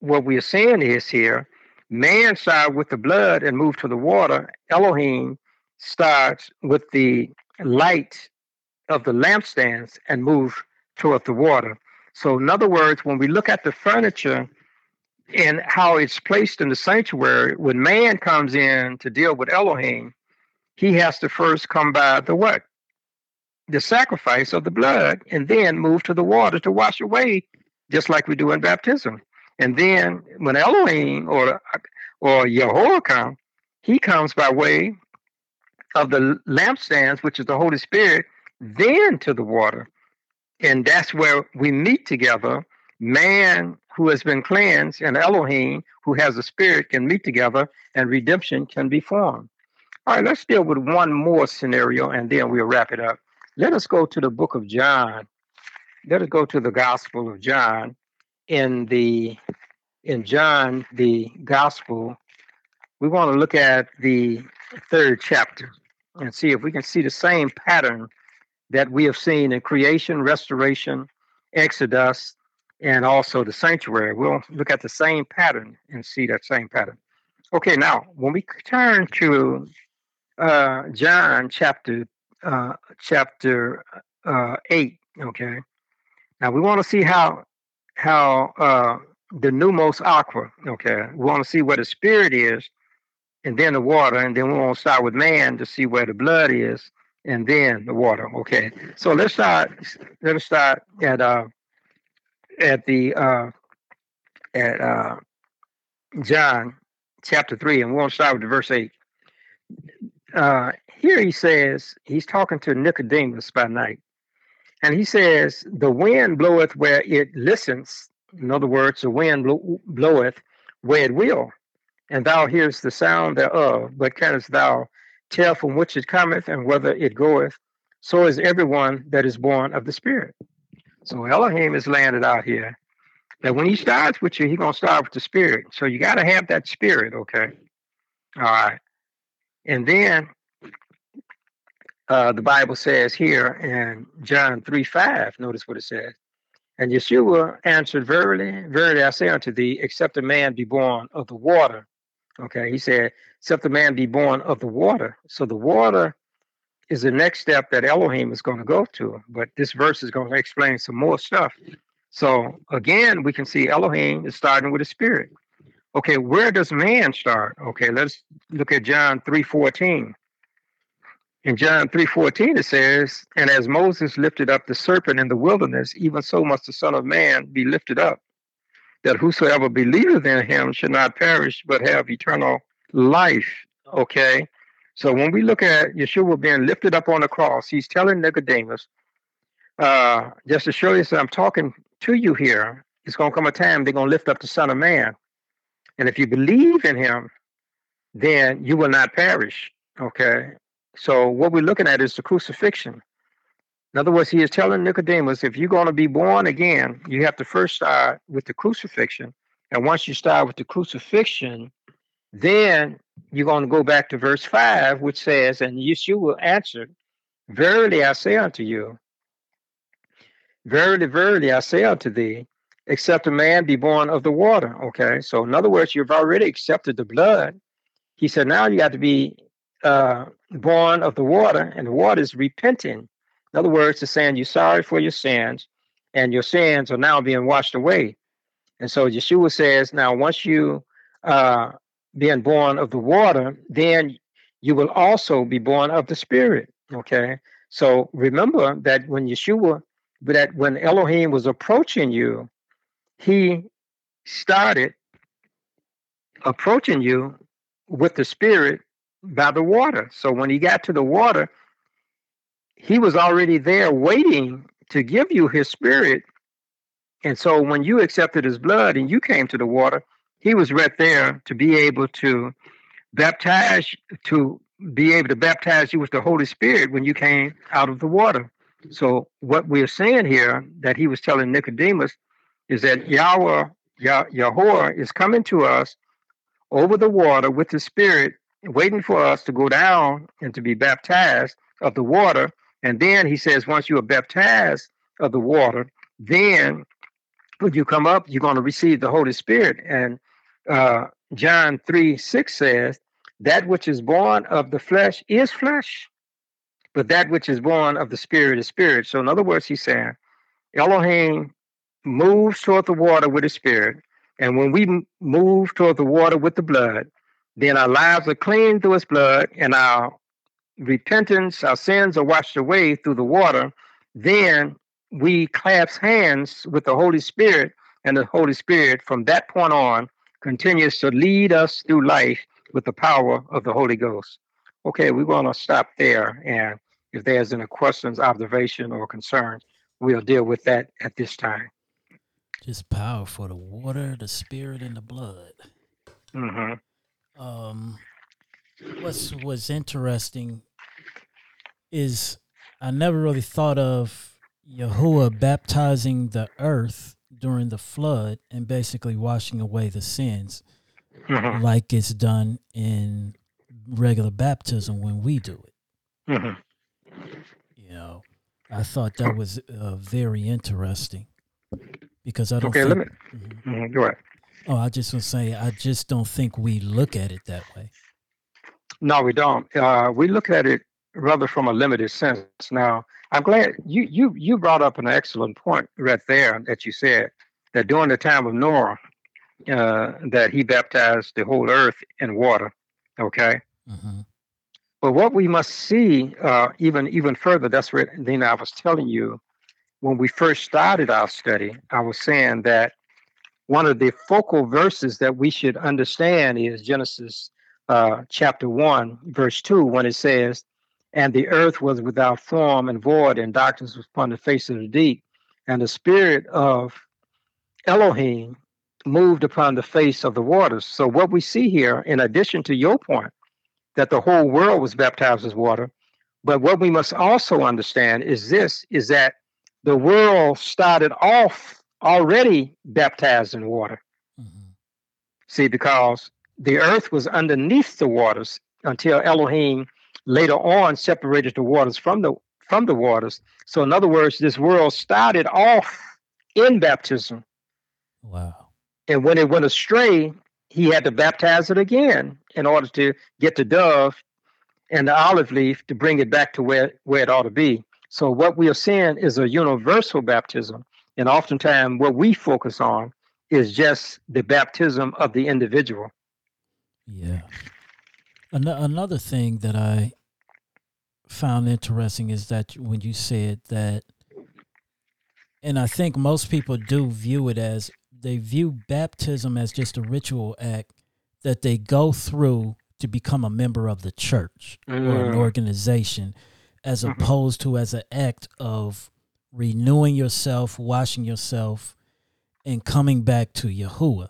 what we are saying is here Man started with the blood and moved to the water. Elohim starts with the light of the lampstands and move toward the water. So, in other words, when we look at the furniture and how it's placed in the sanctuary, when man comes in to deal with Elohim, he has to first come by the what? The sacrifice of the blood, and then move to the water to wash away, just like we do in baptism. And then when Elohim or or Jehoiakim, he comes by way of the lampstands, which is the Holy Spirit, then to the water. And that's where we meet together. Man who has been cleansed and Elohim who has a spirit can meet together and redemption can be formed. All right, let's deal with one more scenario and then we'll wrap it up. Let us go to the book of John. Let us go to the Gospel of John in the in John the Gospel. We want to look at the third chapter and see if we can see the same pattern that we have seen in creation, restoration, Exodus, and also the sanctuary. We'll look at the same pattern and see that same pattern. Okay, now when we turn to uh, John chapter uh, chapter uh, eight, okay. Now we want to see how how uh, the pneumos aqua. Okay, we want to see where the spirit is, and then the water, and then we want to start with man to see where the blood is, and then the water. Okay, so let's start. Let's start at uh at the uh at uh John chapter three, and we want to start with verse eight. Uh, here he says he's talking to Nicodemus by night, and he says, "The wind bloweth where it listens." In other words, the wind blow, bloweth where it will, and thou hearest the sound thereof, but canst thou tell from which it cometh and whether it goeth? So is everyone that is born of the Spirit. So Elohim is landed out here. That when he starts with you, he's gonna start with the spirit. So you gotta have that spirit, okay? All right. And then uh, the Bible says here in John 3 5, notice what it says. And Yeshua answered, Verily, verily, I say unto thee, except a man be born of the water. Okay, he said, except a man be born of the water. So the water is the next step that Elohim is going to go to. But this verse is going to explain some more stuff. So again, we can see Elohim is starting with a spirit. Okay, where does man start? Okay, let's look at John 3:14. In John 3:14 it says, "And as Moses lifted up the serpent in the wilderness, even so must the Son of Man be lifted up, that whosoever believeth in him should not perish but have eternal life." Okay? So when we look at Yeshua being lifted up on the cross, he's telling Nicodemus, uh, just to show you that I'm talking to you here, it's going to come a time they're going to lift up the Son of Man. And if you believe in him, then you will not perish. Okay. So what we're looking at is the crucifixion. In other words, he is telling Nicodemus, if you're going to be born again, you have to first start with the crucifixion. And once you start with the crucifixion, then you're going to go back to verse 5, which says, And Yeshua answered, Verily I say unto you, Verily, verily I say unto thee, except a man be born of the water. Okay, so in other words, you've already accepted the blood. He said, Now you got to be uh, born of the water, and the water is repenting. In other words, it's saying you're sorry for your sins, and your sins are now being washed away. And so Yeshua says, now once you uh, being born of the water, then you will also be born of the Spirit. Okay, so remember that when Yeshua, that when Elohim was approaching you, he started approaching you with the Spirit by the water. So when he got to the water, he was already there waiting to give you his spirit. And so when you accepted his blood and you came to the water, he was right there to be able to baptize, to be able to baptize you with the Holy Spirit when you came out of the water. So what we're saying here that he was telling Nicodemus is that Yahweh, Yah, Yahweh is coming to us over the water with the Spirit waiting for us to go down and to be baptized of the water. And then he says, once you are baptized of the water, then when you come up, you're going to receive the Holy Spirit. And uh, John 3 6 says, That which is born of the flesh is flesh, but that which is born of the Spirit is spirit. So, in other words, he's saying, Elohim moves toward the water with the Spirit. And when we move toward the water with the blood, then our lives are clean through his blood and our repentance, our sins are washed away through the water. Then we clasp hands with the Holy Spirit, and the Holy Spirit from that point on continues to lead us through life with the power of the Holy Ghost. Okay, we're going to stop there. And if there's any questions, observation, or concern, we'll deal with that at this time. Just power for the water, the spirit, and the blood. Mm-hmm um, what's was interesting is I never really thought of Yahuwah baptizing the earth during the flood and basically washing away the sins, mm-hmm. like it's done in regular baptism when we do it. Mm-hmm. You know, I thought that was uh, very interesting because I don't. Okay, think, let me. Mm-hmm. mm-hmm go ahead. Oh, I just want to say, I just don't think we look at it that way. No, we don't. Uh, we look at it rather from a limited sense. Now, I'm glad you you you brought up an excellent point right there that you said that during the time of Noah, uh, that he baptized the whole earth in water. Okay. Mm-hmm. But what we must see, uh, even even further, that's what then I was telling you when we first started our study. I was saying that one of the focal verses that we should understand is Genesis uh, chapter 1, verse 2, when it says, And the earth was without form and void, and darkness was upon the face of the deep. And the spirit of Elohim moved upon the face of the waters. So, what we see here, in addition to your point, that the whole world was baptized with water, but what we must also understand is this is that the world started off already baptized in water. Mm-hmm. See, because the earth was underneath the waters until Elohim later on separated the waters from the from the waters. So in other words, this world started off in baptism. Wow. And when it went astray, he had to baptize it again in order to get the dove and the olive leaf to bring it back to where, where it ought to be. So what we are seeing is a universal baptism. And oftentimes what we focus on is just the baptism of the individual. Yeah. An- another thing that I found interesting is that when you said that, and I think most people do view it as they view baptism as just a ritual act that they go through to become a member of the church mm. or an mm. organization, as mm-hmm. opposed to as an act of renewing yourself, washing yourself, and coming back to Yahuwah.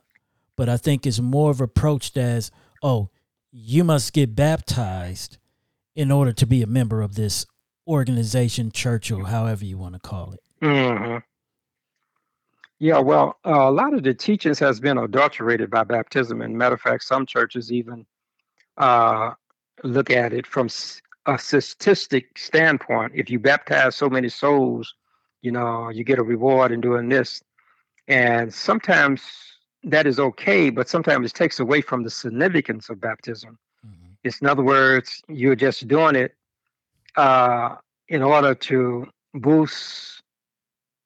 But I think it's more of approached as, oh, you must get baptized in order to be a member of this organization, church, or however you want to call it. Mm-hmm. Yeah, well, uh, a lot of the teachings has been adulterated by baptism, and matter of fact, some churches even uh, look at it from a statistic standpoint. If you baptize so many souls, you know, you get a reward in doing this, and sometimes that is okay, but sometimes it takes away from the significance of baptism. Mm-hmm. It's in other words, you're just doing it uh, in order to boost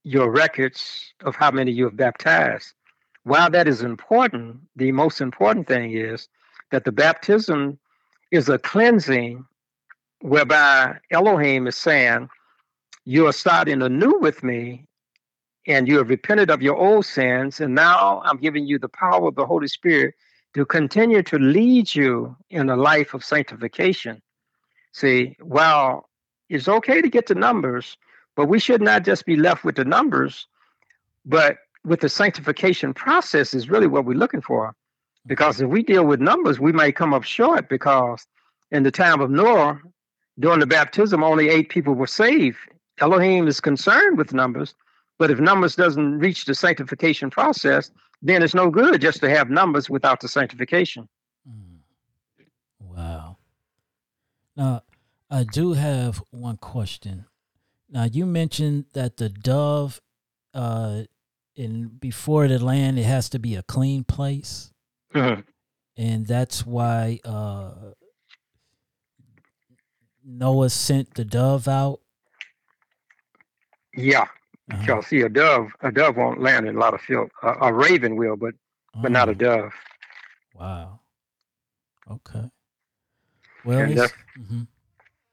your records of how many you have baptized. While that is important, the most important thing is that the baptism is a cleansing whereby Elohim is saying, You are starting anew with me, and you have repented of your old sins, and now I'm giving you the power of the Holy Spirit to continue to lead you in a life of sanctification. See, while it's okay to get the numbers, but we should not just be left with the numbers, but with the sanctification process is really what we're looking for. Because if we deal with numbers, we may come up short because in the time of Noah, during the baptism, only eight people were saved. Elohim is concerned with numbers, but if numbers doesn't reach the sanctification process, then it's no good just to have numbers without the sanctification. Mm. Wow. Now, I do have one question. Now you mentioned that the dove, uh, in before the land, it has to be a clean place, mm-hmm. and that's why uh, Noah sent the dove out. Yeah, uh-huh. y'all see a dove. A dove won't land in a lot of field. A, a raven will, but oh. but not a oh. dove. Wow. Okay. Well, mm-hmm.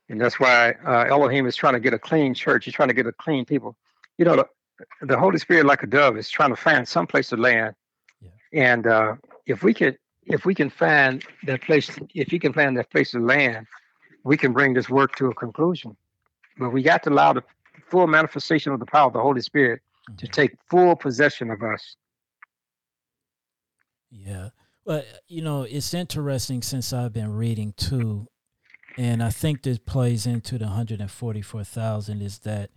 And that's why uh, Elohim is trying to get a clean church. He's trying to get a clean people. You know, the, the Holy Spirit, like a dove, is trying to find some place to land. Yeah. And uh, if we could, if we can find that place, if you can find that place to land, we can bring this work to a conclusion. But we got to allow the full manifestation of the power of the Holy Spirit mm-hmm. to take full possession of us. Yeah. Well, you know, it's interesting since I've been reading too and I think this plays into the 144,000 is that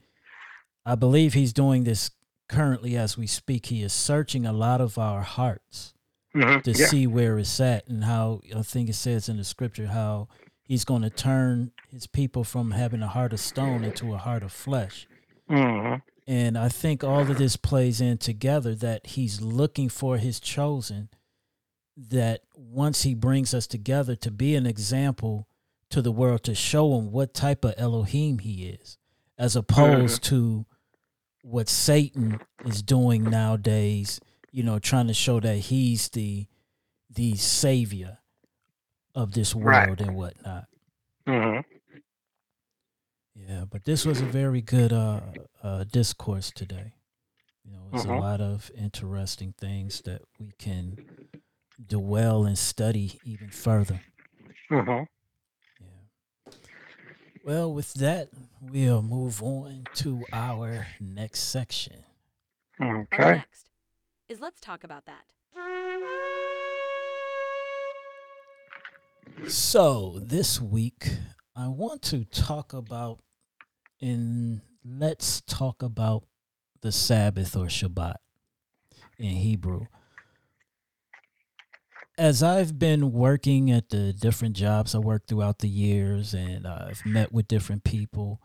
I believe he's doing this currently as we speak. He is searching a lot of our hearts mm-hmm. to yeah. see where it's at and how I think it says in the scripture how he's going to turn his people from having a heart of stone into a heart of flesh. Mm-hmm. And I think all of this plays in together that he's looking for his chosen, that once he brings us together to be an example to the world to show him what type of Elohim he is, as opposed mm-hmm. to what Satan is doing nowadays. You know, trying to show that he's the the savior of this world right. and whatnot. Mm-hmm. Yeah, but this was a very good uh, uh, discourse today. You know, it's mm-hmm. a lot of interesting things that we can dwell and study even further. Mm-hmm. Well, with that, we'll move on to our next section. Okay. Our next is let's talk about that. So, this week, I want to talk about, and let's talk about the Sabbath or Shabbat in Hebrew. As I've been working at the different jobs I worked throughout the years and I've met with different people,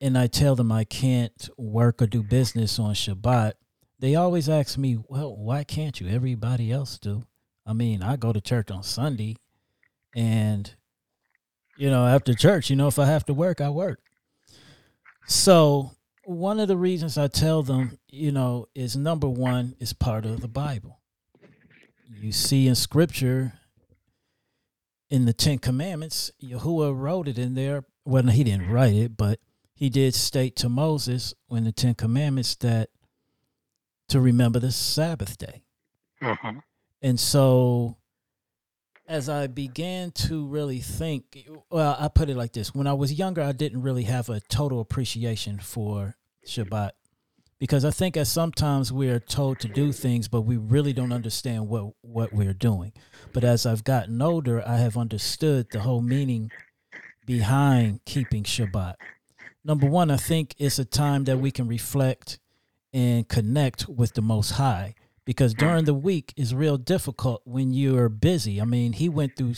and I tell them I can't work or do business on Shabbat, they always ask me, well, why can't you? Everybody else do. I mean, I go to church on Sunday and, you know, after church, you know, if I have to work, I work. So one of the reasons I tell them, you know, is number one is part of the Bible. You see in scripture in the Ten Commandments, Yahuwah wrote it in there. Well, he didn't write it, but he did state to Moses in the Ten Commandments that to remember the Sabbath day. Mm-hmm. And so as I began to really think, well, I put it like this when I was younger, I didn't really have a total appreciation for Shabbat because I think as sometimes we are told to do things, but we really don't understand what, what we're doing. But as I've gotten older, I have understood the whole meaning behind keeping Shabbat. Number one, I think it's a time that we can reflect and connect with the Most High because mm. during the week is real difficult when you're busy. I mean, he went through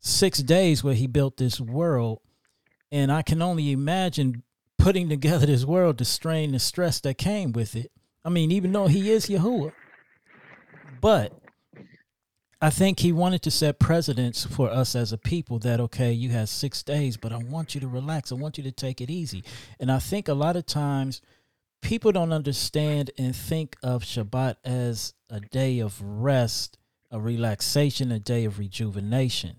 six days where he built this world, and I can only imagine putting together this world, the strain, the stress that came with it. I mean, even though he is Yahuwah, but I think he wanted to set precedents for us as a people that okay, you have six days, but I want you to relax. I want you to take it easy. And I think a lot of times people don't understand and think of Shabbat as a day of rest, a relaxation, a day of rejuvenation.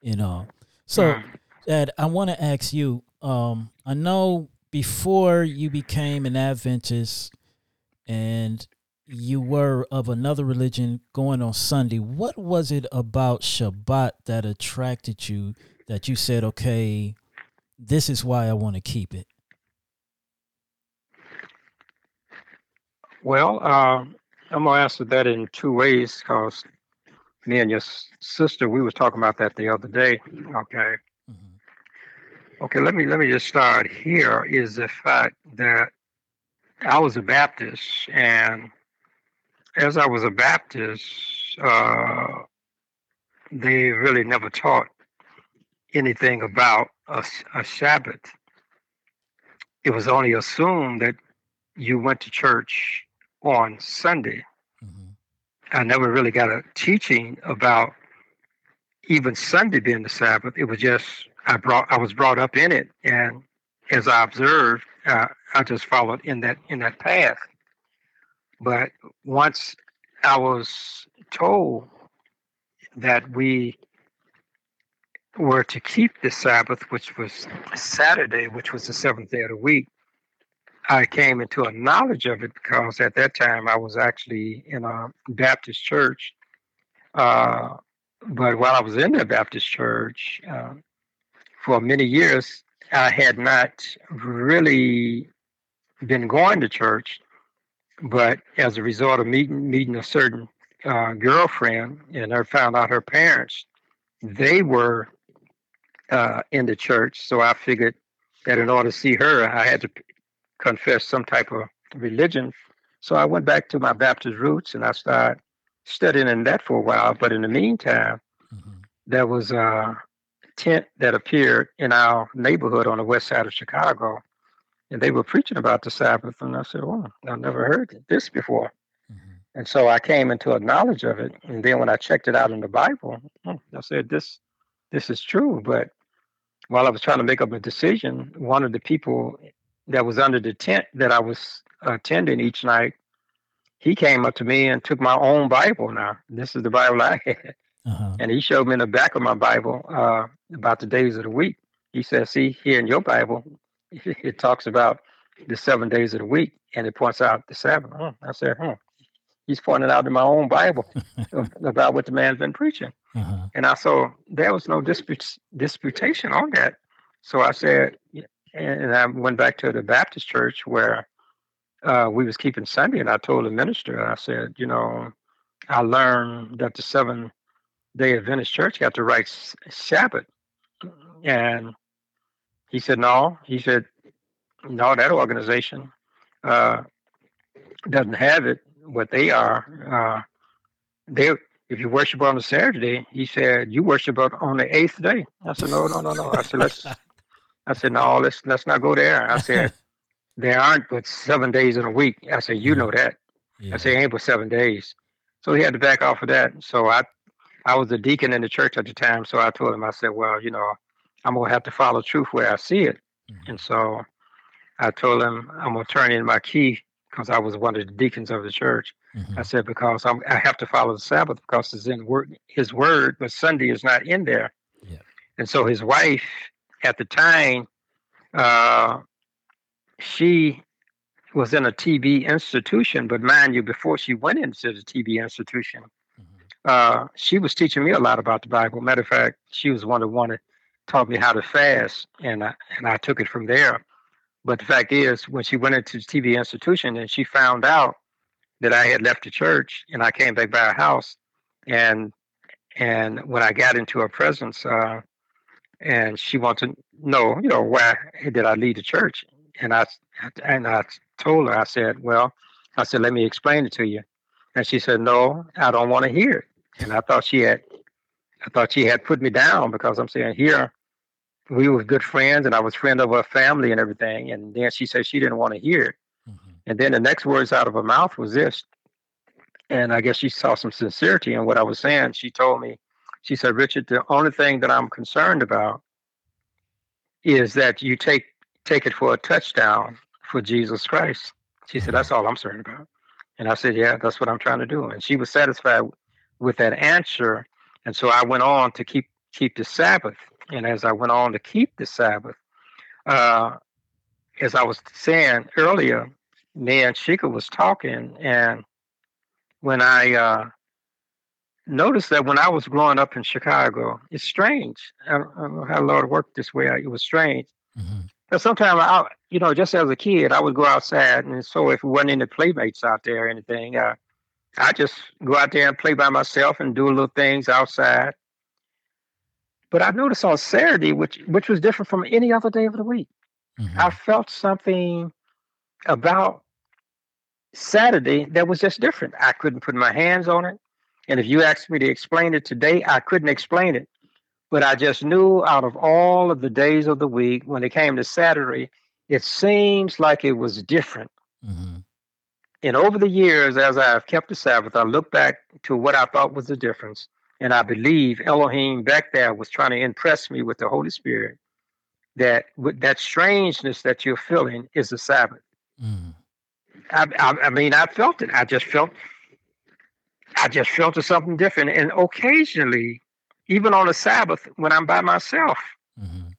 You know, so Ed, I want to ask you. Um, I know before you became an Adventist and you were of another religion going on Sunday, what was it about Shabbat that attracted you that you said, okay, this is why I want to keep it? Well, uh, I'm gonna answer that in two ways because me and your sister we was talking about that the other day. Okay. Mm-hmm. Okay. Let me let me just start here. Is the fact that I was a Baptist, and as I was a Baptist, uh, they really never taught anything about a, a Sabbath. It was only assumed that you went to church on Sunday. Mm-hmm. I never really got a teaching about even Sunday being the Sabbath. It was just I brought I was brought up in it, and as I observed, uh, I just followed in that in that path. But once I was told that we were to keep the Sabbath, which was Saturday, which was the seventh day of the week, I came into a knowledge of it because at that time I was actually in a Baptist church. Uh, but while I was in the Baptist church uh, for many years, I had not really been going to church. But as a result of meeting meeting a certain uh, girlfriend, and I found out her parents, they were uh, in the church. So I figured that in order to see her, I had to confess some type of religion. So I went back to my Baptist roots and I started studying in that for a while. But in the meantime, mm-hmm. there was a tent that appeared in our neighborhood on the west side of Chicago. And they were preaching about the Sabbath. And I said, Well, I've never heard this before. Mm-hmm. And so I came into a knowledge of it. And then when I checked it out in the Bible, I said, This this is true. But while I was trying to make up a decision, one of the people that was under the tent that I was attending each night, he came up to me and took my own Bible. Now, this is the Bible I had. Uh-huh. And he showed me in the back of my Bible uh, about the days of the week. He said, See, here in your Bible, it talks about the seven days of the week and it points out the Sabbath. I said, Hmm. He's pointing out in my own Bible about what the man's been preaching. Uh-huh. And I saw there was no disput- disputation on that. So I said, and I went back to the Baptist church where uh, we was keeping Sunday, and I told the minister, I said, you know, I learned that the seven day Adventist church got to right Sabbath, and he said, no. He said, no, that organization uh, doesn't have it. What they are, uh, they if you worship on a Saturday, he said you worship on the eighth day. I said no, no, no, no. I said let's. I said no, let's let's not go there. I said there aren't but seven days in a week. I said you know that. Yeah. I said ain't but seven days. So he had to back off of that. So I, I was a deacon in the church at the time. So I told him, I said, well, you know, I'm gonna have to follow truth where I see it. Mhm. And so I told him I'm gonna turn in my key because I was one of the deacons of the church. Mhm. I said because I'm, I have to follow the Sabbath because it's in word, His word, but Sunday is not in there. Yeah. And so his wife at the time, uh, she was in a TB institution, but mind you, before she went into the TB institution, Mhm. uh, she was teaching me a lot about the Bible. Matter of fact, she was one of the one that taught me how to fast, and I, and I took it from there. But the fact is, when she went into the TB institution and she found out that I had left the church and I came back by her house, and and when I got into her presence, uh, and she wanted to know, you know, why did I leave the church? And I and I told her, I said, well, I said, let me explain it to you. And she said, no, I don't want to hear it. And I thought she had, I thought she had put me down because I'm saying here, we were good friends and I was friend of her family and everything. And then she said she didn't want to hear it. Mhm. And then the next words out of her mouth was this. And I guess she saw some sincerity in what I was saying. She told me, she said, Richard, the only thing that I'm concerned about is that you take take it for a touchdown for Jesus Christ. She said, That's all I'm concerned about. And I said, Yeah, that's what I'm trying to do. And she was satisfied with that answer. And so I went on to keep keep the Sabbath. And as I went on to keep the Sabbath, uh, as I was saying earlier, me and Shika was talking, and when I uh, noticed that when I was growing up in Chicago, it's strange. I don't, I don't know how the Lord worked this way. It was strange. Mhm. But sometimes I, you know, just as a kid, I would go outside, and so if we wasn't any playmates out there or anything, uh, I just go out there and play by myself and do little things outside. But I noticed on Saturday, which which was different from any other day of the week, Mhm. I felt something about Saturday that was just different. I couldn't put my hands on it, and if you asked me to explain it today, I couldn't explain it. But I just knew out of all of the days of the week, when it came to Saturday, it seems like it was different. Mhm. And over the years, as I've kept the Sabbath, I look back to what I thought was the difference. And I believe Elohim back there was trying to impress me with the Holy Spirit that with that strangeness that you're feeling is the Sabbath. Mhm. I, I, I mean, I felt it. I just felt, I just felt something different. And occasionally, even on the Sabbath, when I'm by myself, Mhm.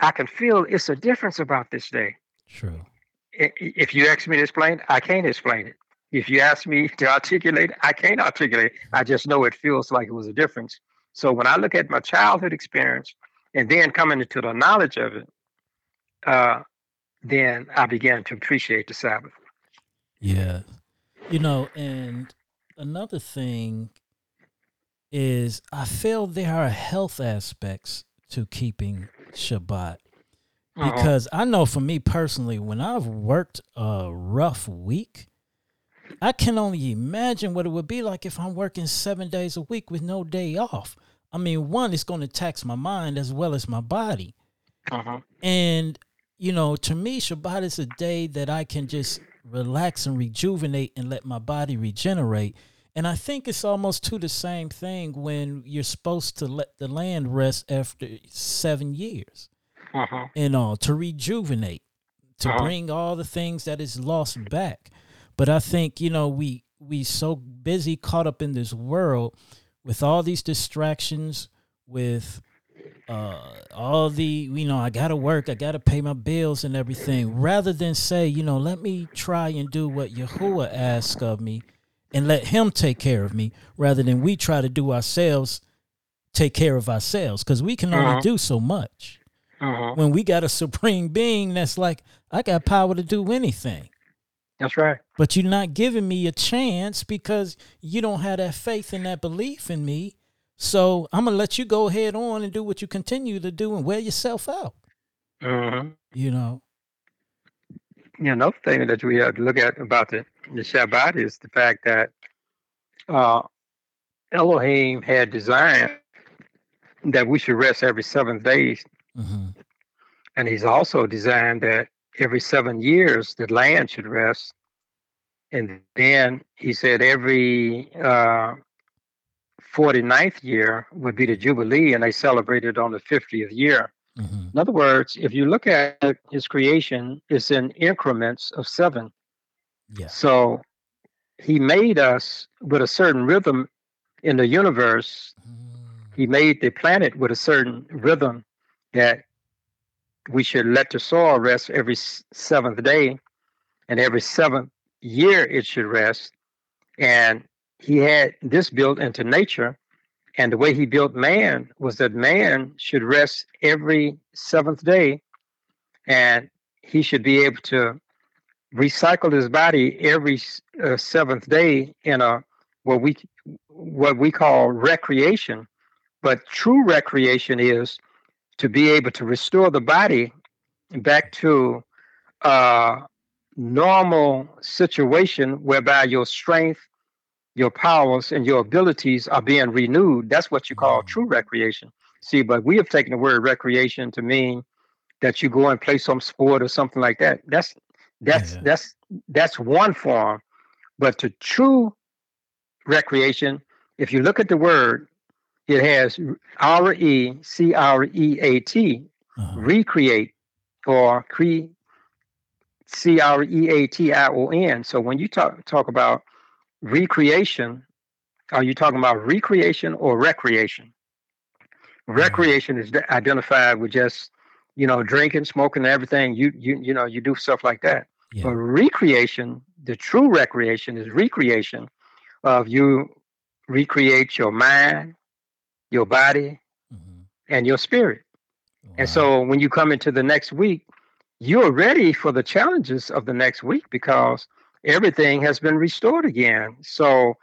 I can feel it's a difference about this day. True. If you ask me to explain, I can't explain it. If you ask me to articulate, I can't articulate. I just know it feels like it was a difference. So when I look at my childhood experience and then coming into the knowledge of it, uh, then I began to appreciate the Sabbath. Yeah. You know, and another thing is I feel there are health aspects to keeping Shabbat. Uh-huh. Because I know for me personally, when I've worked a rough week, I can only imagine what it would be like if I'm working seven days a week with no day off. I mean, one, it's going to tax my mind as well as my body. Uh-huh. And, you know, to me, Shabbat is a day that I can just relax and rejuvenate and let my body regenerate. And I think it's almost to the same thing when you're supposed to let the land rest after seven years Uh-huh. and all to rejuvenate, to Uh-huh. bring all the things that is lost back. But I think you know we we so busy caught up in this world with all these distractions, with uh all the you know I gotta work, I gotta pay my bills and everything. Rather than say you know let me try and do what Yahuwah asks of me, and let Him take care of me, rather than we try to do ourselves, take care of ourselves, because we can only Uh-huh. do so much Uh-huh. when we got a supreme being that's like, I got power to do anything. That's right. But you're not giving me a chance because you don't have that faith and that belief in me. So I'm gonna let you go ahead on and do what you continue to do and wear yourself out. Uh-huh. You know. you know, another thing that we have to look at about the, the Shabbat is the fact that uh, Elohim had designed that we should rest every seventh day, hmm and He's also designed that every seven years the land should rest, and then He said every uh, 49th year would be the Jubilee, and they celebrated on the 50th year. hmm In other words, if you look at His creation, it's in increments of seven. Yeah. So he made us with a certain rhythm in the universe. Mm. He made the planet with a certain rhythm that we should let the soil rest every seventh day, and every seventh year it should rest. And he had this built into nature. And the way he built man was that man should rest every seventh day, and he should be able to recycle his body every uh, seventh day in a what we what we call recreation. But true recreation is to be able to restore the body back to a normal situation whereby your strength, your powers, and your abilities are being renewed. That's what you call true recreation. See, but we have taken the word recreation to mean that you go and play some sport or something like that. That's that's Yeah. that's that's one form. But to true recreation, if you look at the word, it has R E C R E A T, Uh-huh. recreate, or cre C R E A T I O N. So when you talk talk about recreation, are you talking about recreation or recreation? Recreation is identified with just you know drinking, smoking, and everything. You you you know you do stuff like that. Yeah. But recreation, the true recreation is recreation of you recreate your mind, your body, Mhm. and your spirit. And so when you come into the next week, you're ready for the challenges of the next week because everything has been restored again. So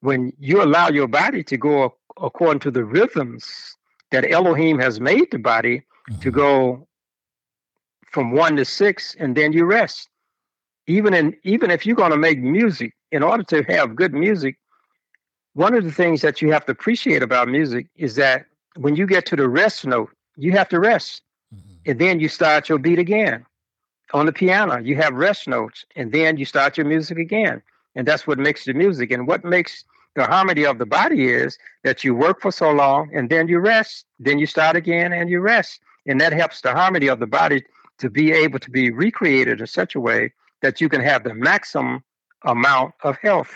when you allow your body to go according to the rhythms that Elohim has made the body to Mhm. go from one to six, and then you rest. Even in even if you're going to make music, in order to have good music, one of the things that you have to appreciate about music is that when you get to the rest note, you have to rest Mhm. and then you start your beat again. On the piano, you have rest notes, and then you start your music again. And that's what makes the music. And what makes the harmony of the body is that you work for so long and then you rest, then you start again and you rest. And that helps the harmony of the body to be able to be recreated in such a way that you can have the maximum amount of health.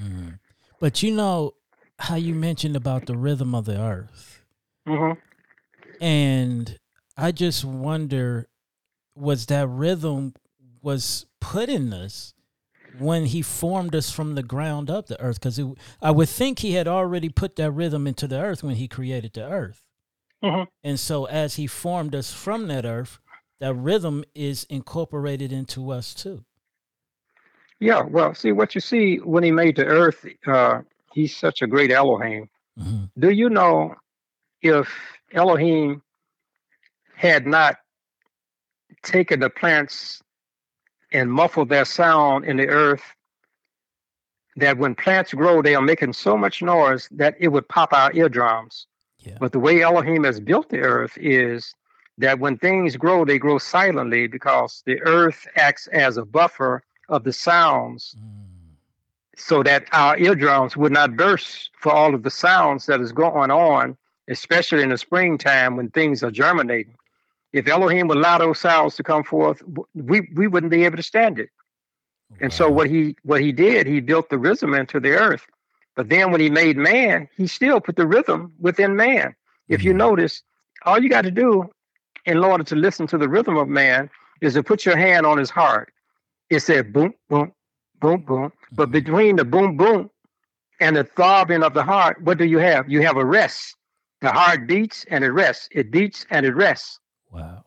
Mhm. But you know how you mentioned about the rhythm of the earth. hmm And I just wonder was that rhythm was put in us when he formed us from the ground up the earth because I would think he had already put that rhythm into the earth when he created the earth. hmm And so as he formed us from that earth, that rhythm is incorporated into us too. Yeah, well, see what you see when he made the earth, uh, he's such a great Elohim. hmm Do you know if Elohim had not taken the plants and muffled their sound in the earth, that when plants grow, they are making so much noise that it would pop our eardrums. Yeah. But the way Elohim has built the earth is that when things grow, they grow silently because the earth acts as a buffer of the sounds Mm. so that our eardrums would not burst for all of the sounds that is going on, especially in the springtime when things are germinating. If Elohim would allow those sounds to come forth, we, we wouldn't be able to stand it. And so what he what he did, he built the rhythm into the earth. But then when he made man, he still put the rhythm within man. If you Mhm. notice, all you got to do in order to listen to the rhythm of man is to put your hand on his heart. It said boom, boom, boom, boom. But Mhm. between the boom, boom and the throbbing of the heart, what do you have? You have a rest. The heart beats and it rests. It beats and it rests. Wow.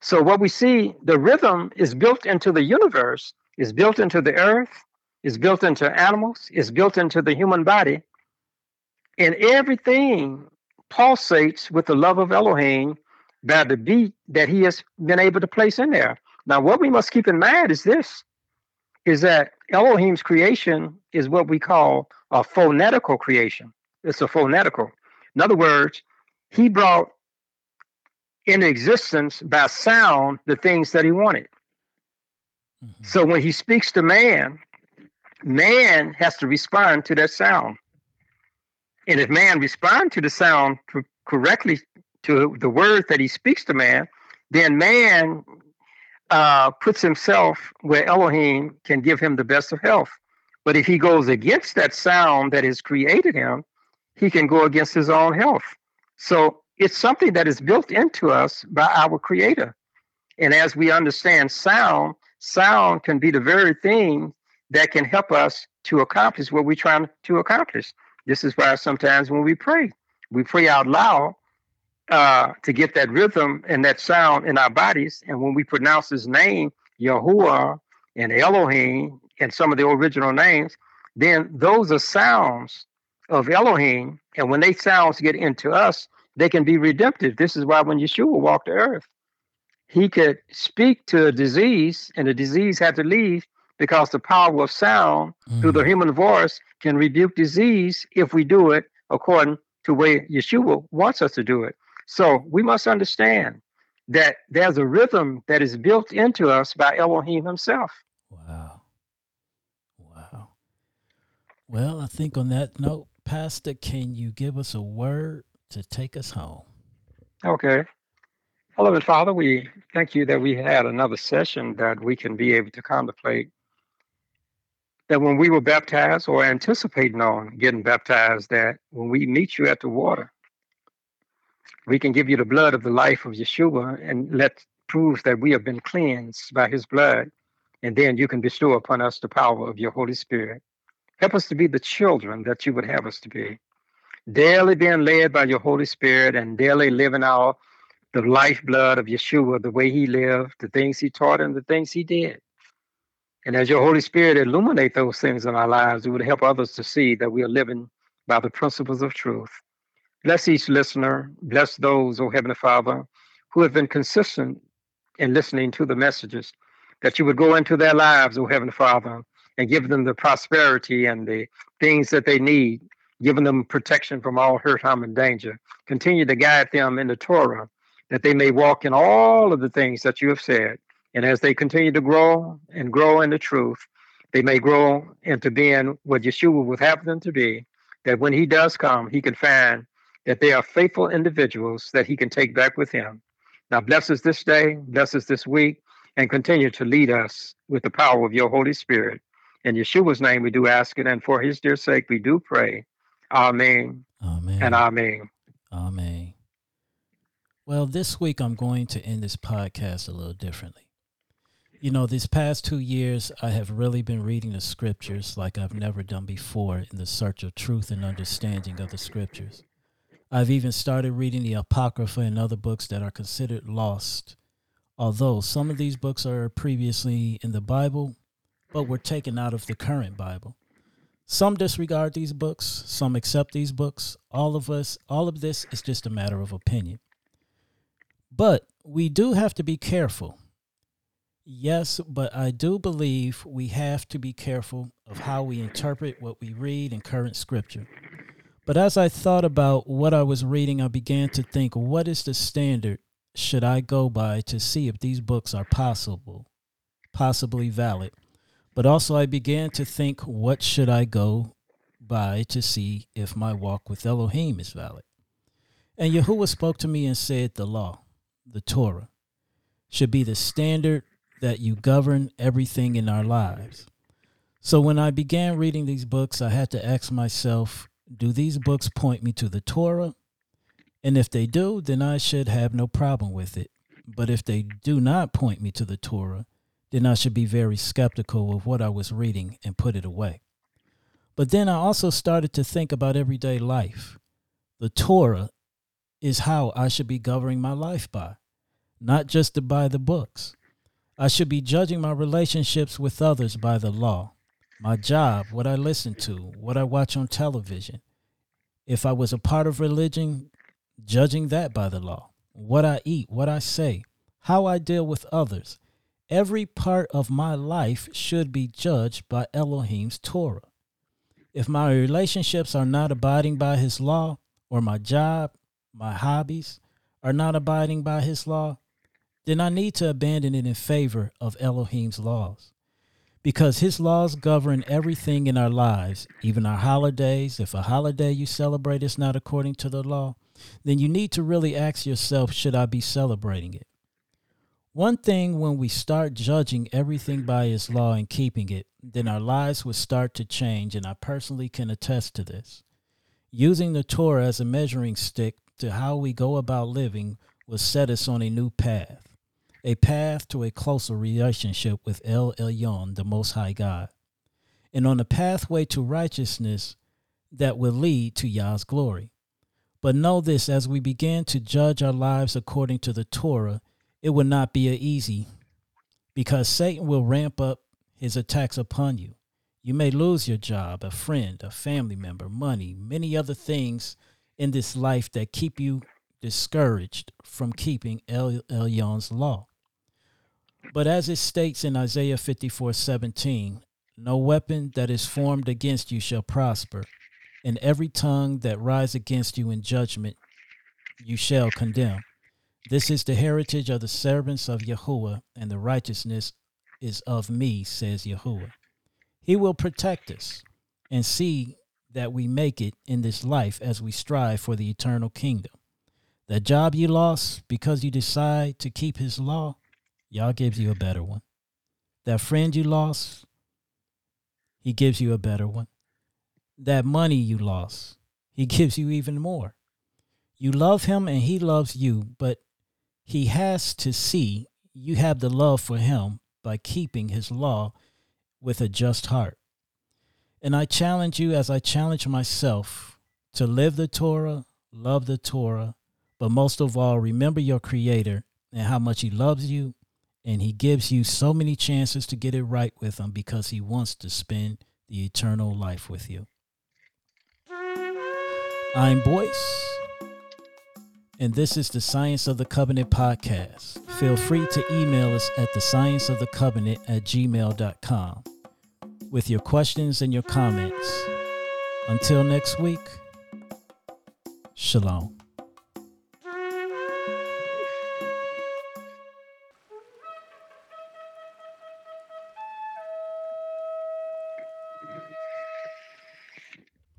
So what we see, the rhythm is built into the universe, is built into the earth, is built into animals, is built into the human body. And everything pulsates with the love of Elohim by the beat that he has been able to place in there. Now, what we must keep in mind is this is that Elohim's creation is what we call a phonetical creation. It's a phonetical. In other words, he brought into existence by sound the things that he wanted. Mm-hmm. So when he speaks to man, man has to respond to that sound. And if man responds to the sound correctly to the words that he speaks to man, then man uh, puts himself where Elohim can give him the best of health. But if he goes against that sound that has created him, he can go against his own health. So it's something that is built into us by our creator. And as we understand sound, sound can be the very thing that can help us to accomplish what we're trying to accomplish. This is why sometimes when we pray, we pray out loud uh, to get that rhythm and that sound in our bodies. And when we pronounce his name, Yahuwah and Elohim, and some of the original names, then those are sounds of Elohim. And when they sounds get into us, they can be redemptive. This is why when Yeshua walked the earth, he could speak to a disease, and the disease had to leave because the power of sound mm. through the mm. human voice can rebuke disease if we do it according to the way Yeshua wants us to do it. So we must understand that there's a rhythm that is built into us by Elohim himself. Wow. Wow. Well, I think on that note, Pastor, can you give us a word to take us home? Okay. Beloved Father, we thank you that we had another session that we can be able to contemplate. That when we were baptized or anticipating on getting baptized, that when we meet you at the water, we can give you the blood of the life of Yeshua and let prove that we have been cleansed by his blood. And then you can bestow upon us the power of your Holy Spirit. Help us to be the children that you would have us to be. Daily being led by your Holy Spirit and daily living out the lifeblood of Yeshua, the way he lived, the things he taught, and the things he did. And as your Holy Spirit illuminate those things in our lives, it would help others to see that we are living by the principles of truth. Bless each listener. Bless those, oh Heavenly Father, who have been consistent in listening to the messages, that you would go into their lives, oh Heavenly Father, and give them the prosperity and the things that they need, giving them protection from all hurt, harm, and danger. Continue to guide them in the Torah, that they may walk in all of the things that you have said. And as they continue to grow and grow in the truth, they may grow into being what Yeshua would have them to be, that when he does come, he can find that they are faithful individuals that he can take back with him. Now, bless us this day, bless us this week, and continue to lead us with the power of your Holy Spirit. In Yeshua's name, we do ask it, and for his dear sake, we do pray. Amen. Amen. And amen. Amen. Well, this week I'm going to end this podcast a little differently. You know, these past two years, I have really been reading the scriptures like I've never done before in the search of truth and understanding of the scriptures. I've even started reading the Apocrypha and other books that are considered lost, although some of these books are previously in the Bible, but were taken out of the current Bible. Some disregard these books, some accept these books. All of us, all of this is just a matter of opinion. But we do have to be careful. Yes, but I do believe we have to be careful of how we interpret what we read in current scripture. But as I thought about what I was reading, I began to think, what is the standard should I go by to see if these books are possible, possibly valid? But also I began to think, what should I go by to see if my walk with Elohim is valid? And Yahuwah spoke to me and said, the law, the Torah, should be the standard that you govern everything in our lives. So when I began reading these books, I had to ask myself, do these books point me to the Torah? And if they do, then I should have no problem with it. But if they do not point me to the Torah, then I should be very skeptical of what I was reading and put it away. But then I also started to think about everyday life. The Torah is how I should be governing my life by, not just to buy the books. I should be judging my relationships with others by the law my job, what I listen to, what I watch on television. If I was a part of religion, judging that by the law, what I eat, what I say, how I deal with others, Every part of my life should be judged by Elohim's Torah. If my relationships are not abiding by his law, or my job, my hobbies are not abiding by his law, then I need to abandon it in favor of Elohim's laws. Because his laws govern everything in our lives, even our holidays. If a holiday you celebrate is not according to the law, then you need to really ask yourself should I be celebrating it? One thing when we start judging everything by his law and keeping it, then our lives would start to change, and I personally can attest to this. Using the Torah as a measuring stick to how we go about living will set us on a new path, a path to a closer relationship with El Elyon, the Most High God, and on a pathway to righteousness that will lead to Yah's glory. But know this as we begin to judge our lives according to the Torah, it will not be easy because Satan will ramp up his attacks upon you. You may lose your job, a friend, a family member, money, many other things in this life that keep you discouraged from keeping El Elyon's law. But as it states in Isaiah 54 17, no weapon that is formed against you shall prosper, and every tongue that rise against you in judgment you shall condemn. This is the heritage of the servants of Yahuwah, and the righteousness is of me, says Yahuwah. He will protect us and see that we make it in this life as we strive for the eternal kingdom. That job you lost because you decide to keep his law, Yah gives you a better one. That friend you lost, he gives you a better one. That money you lost, he gives you even more. You love him and he loves you, but he has to see you have the love for him by keeping his law with a just heart. And I challenge you as I challenge myself to live the Torah, love the Torah, but most of all, remember your Creator and how much He loves you. And He gives you so many chances to get it right with Him because He wants to spend the eternal life with you. I'm Boyce and this is the Science of the Covenant podcast. Feel free to email us at the science of the covenant at gmail.com with your questions and your comments. Until next week, Shalom.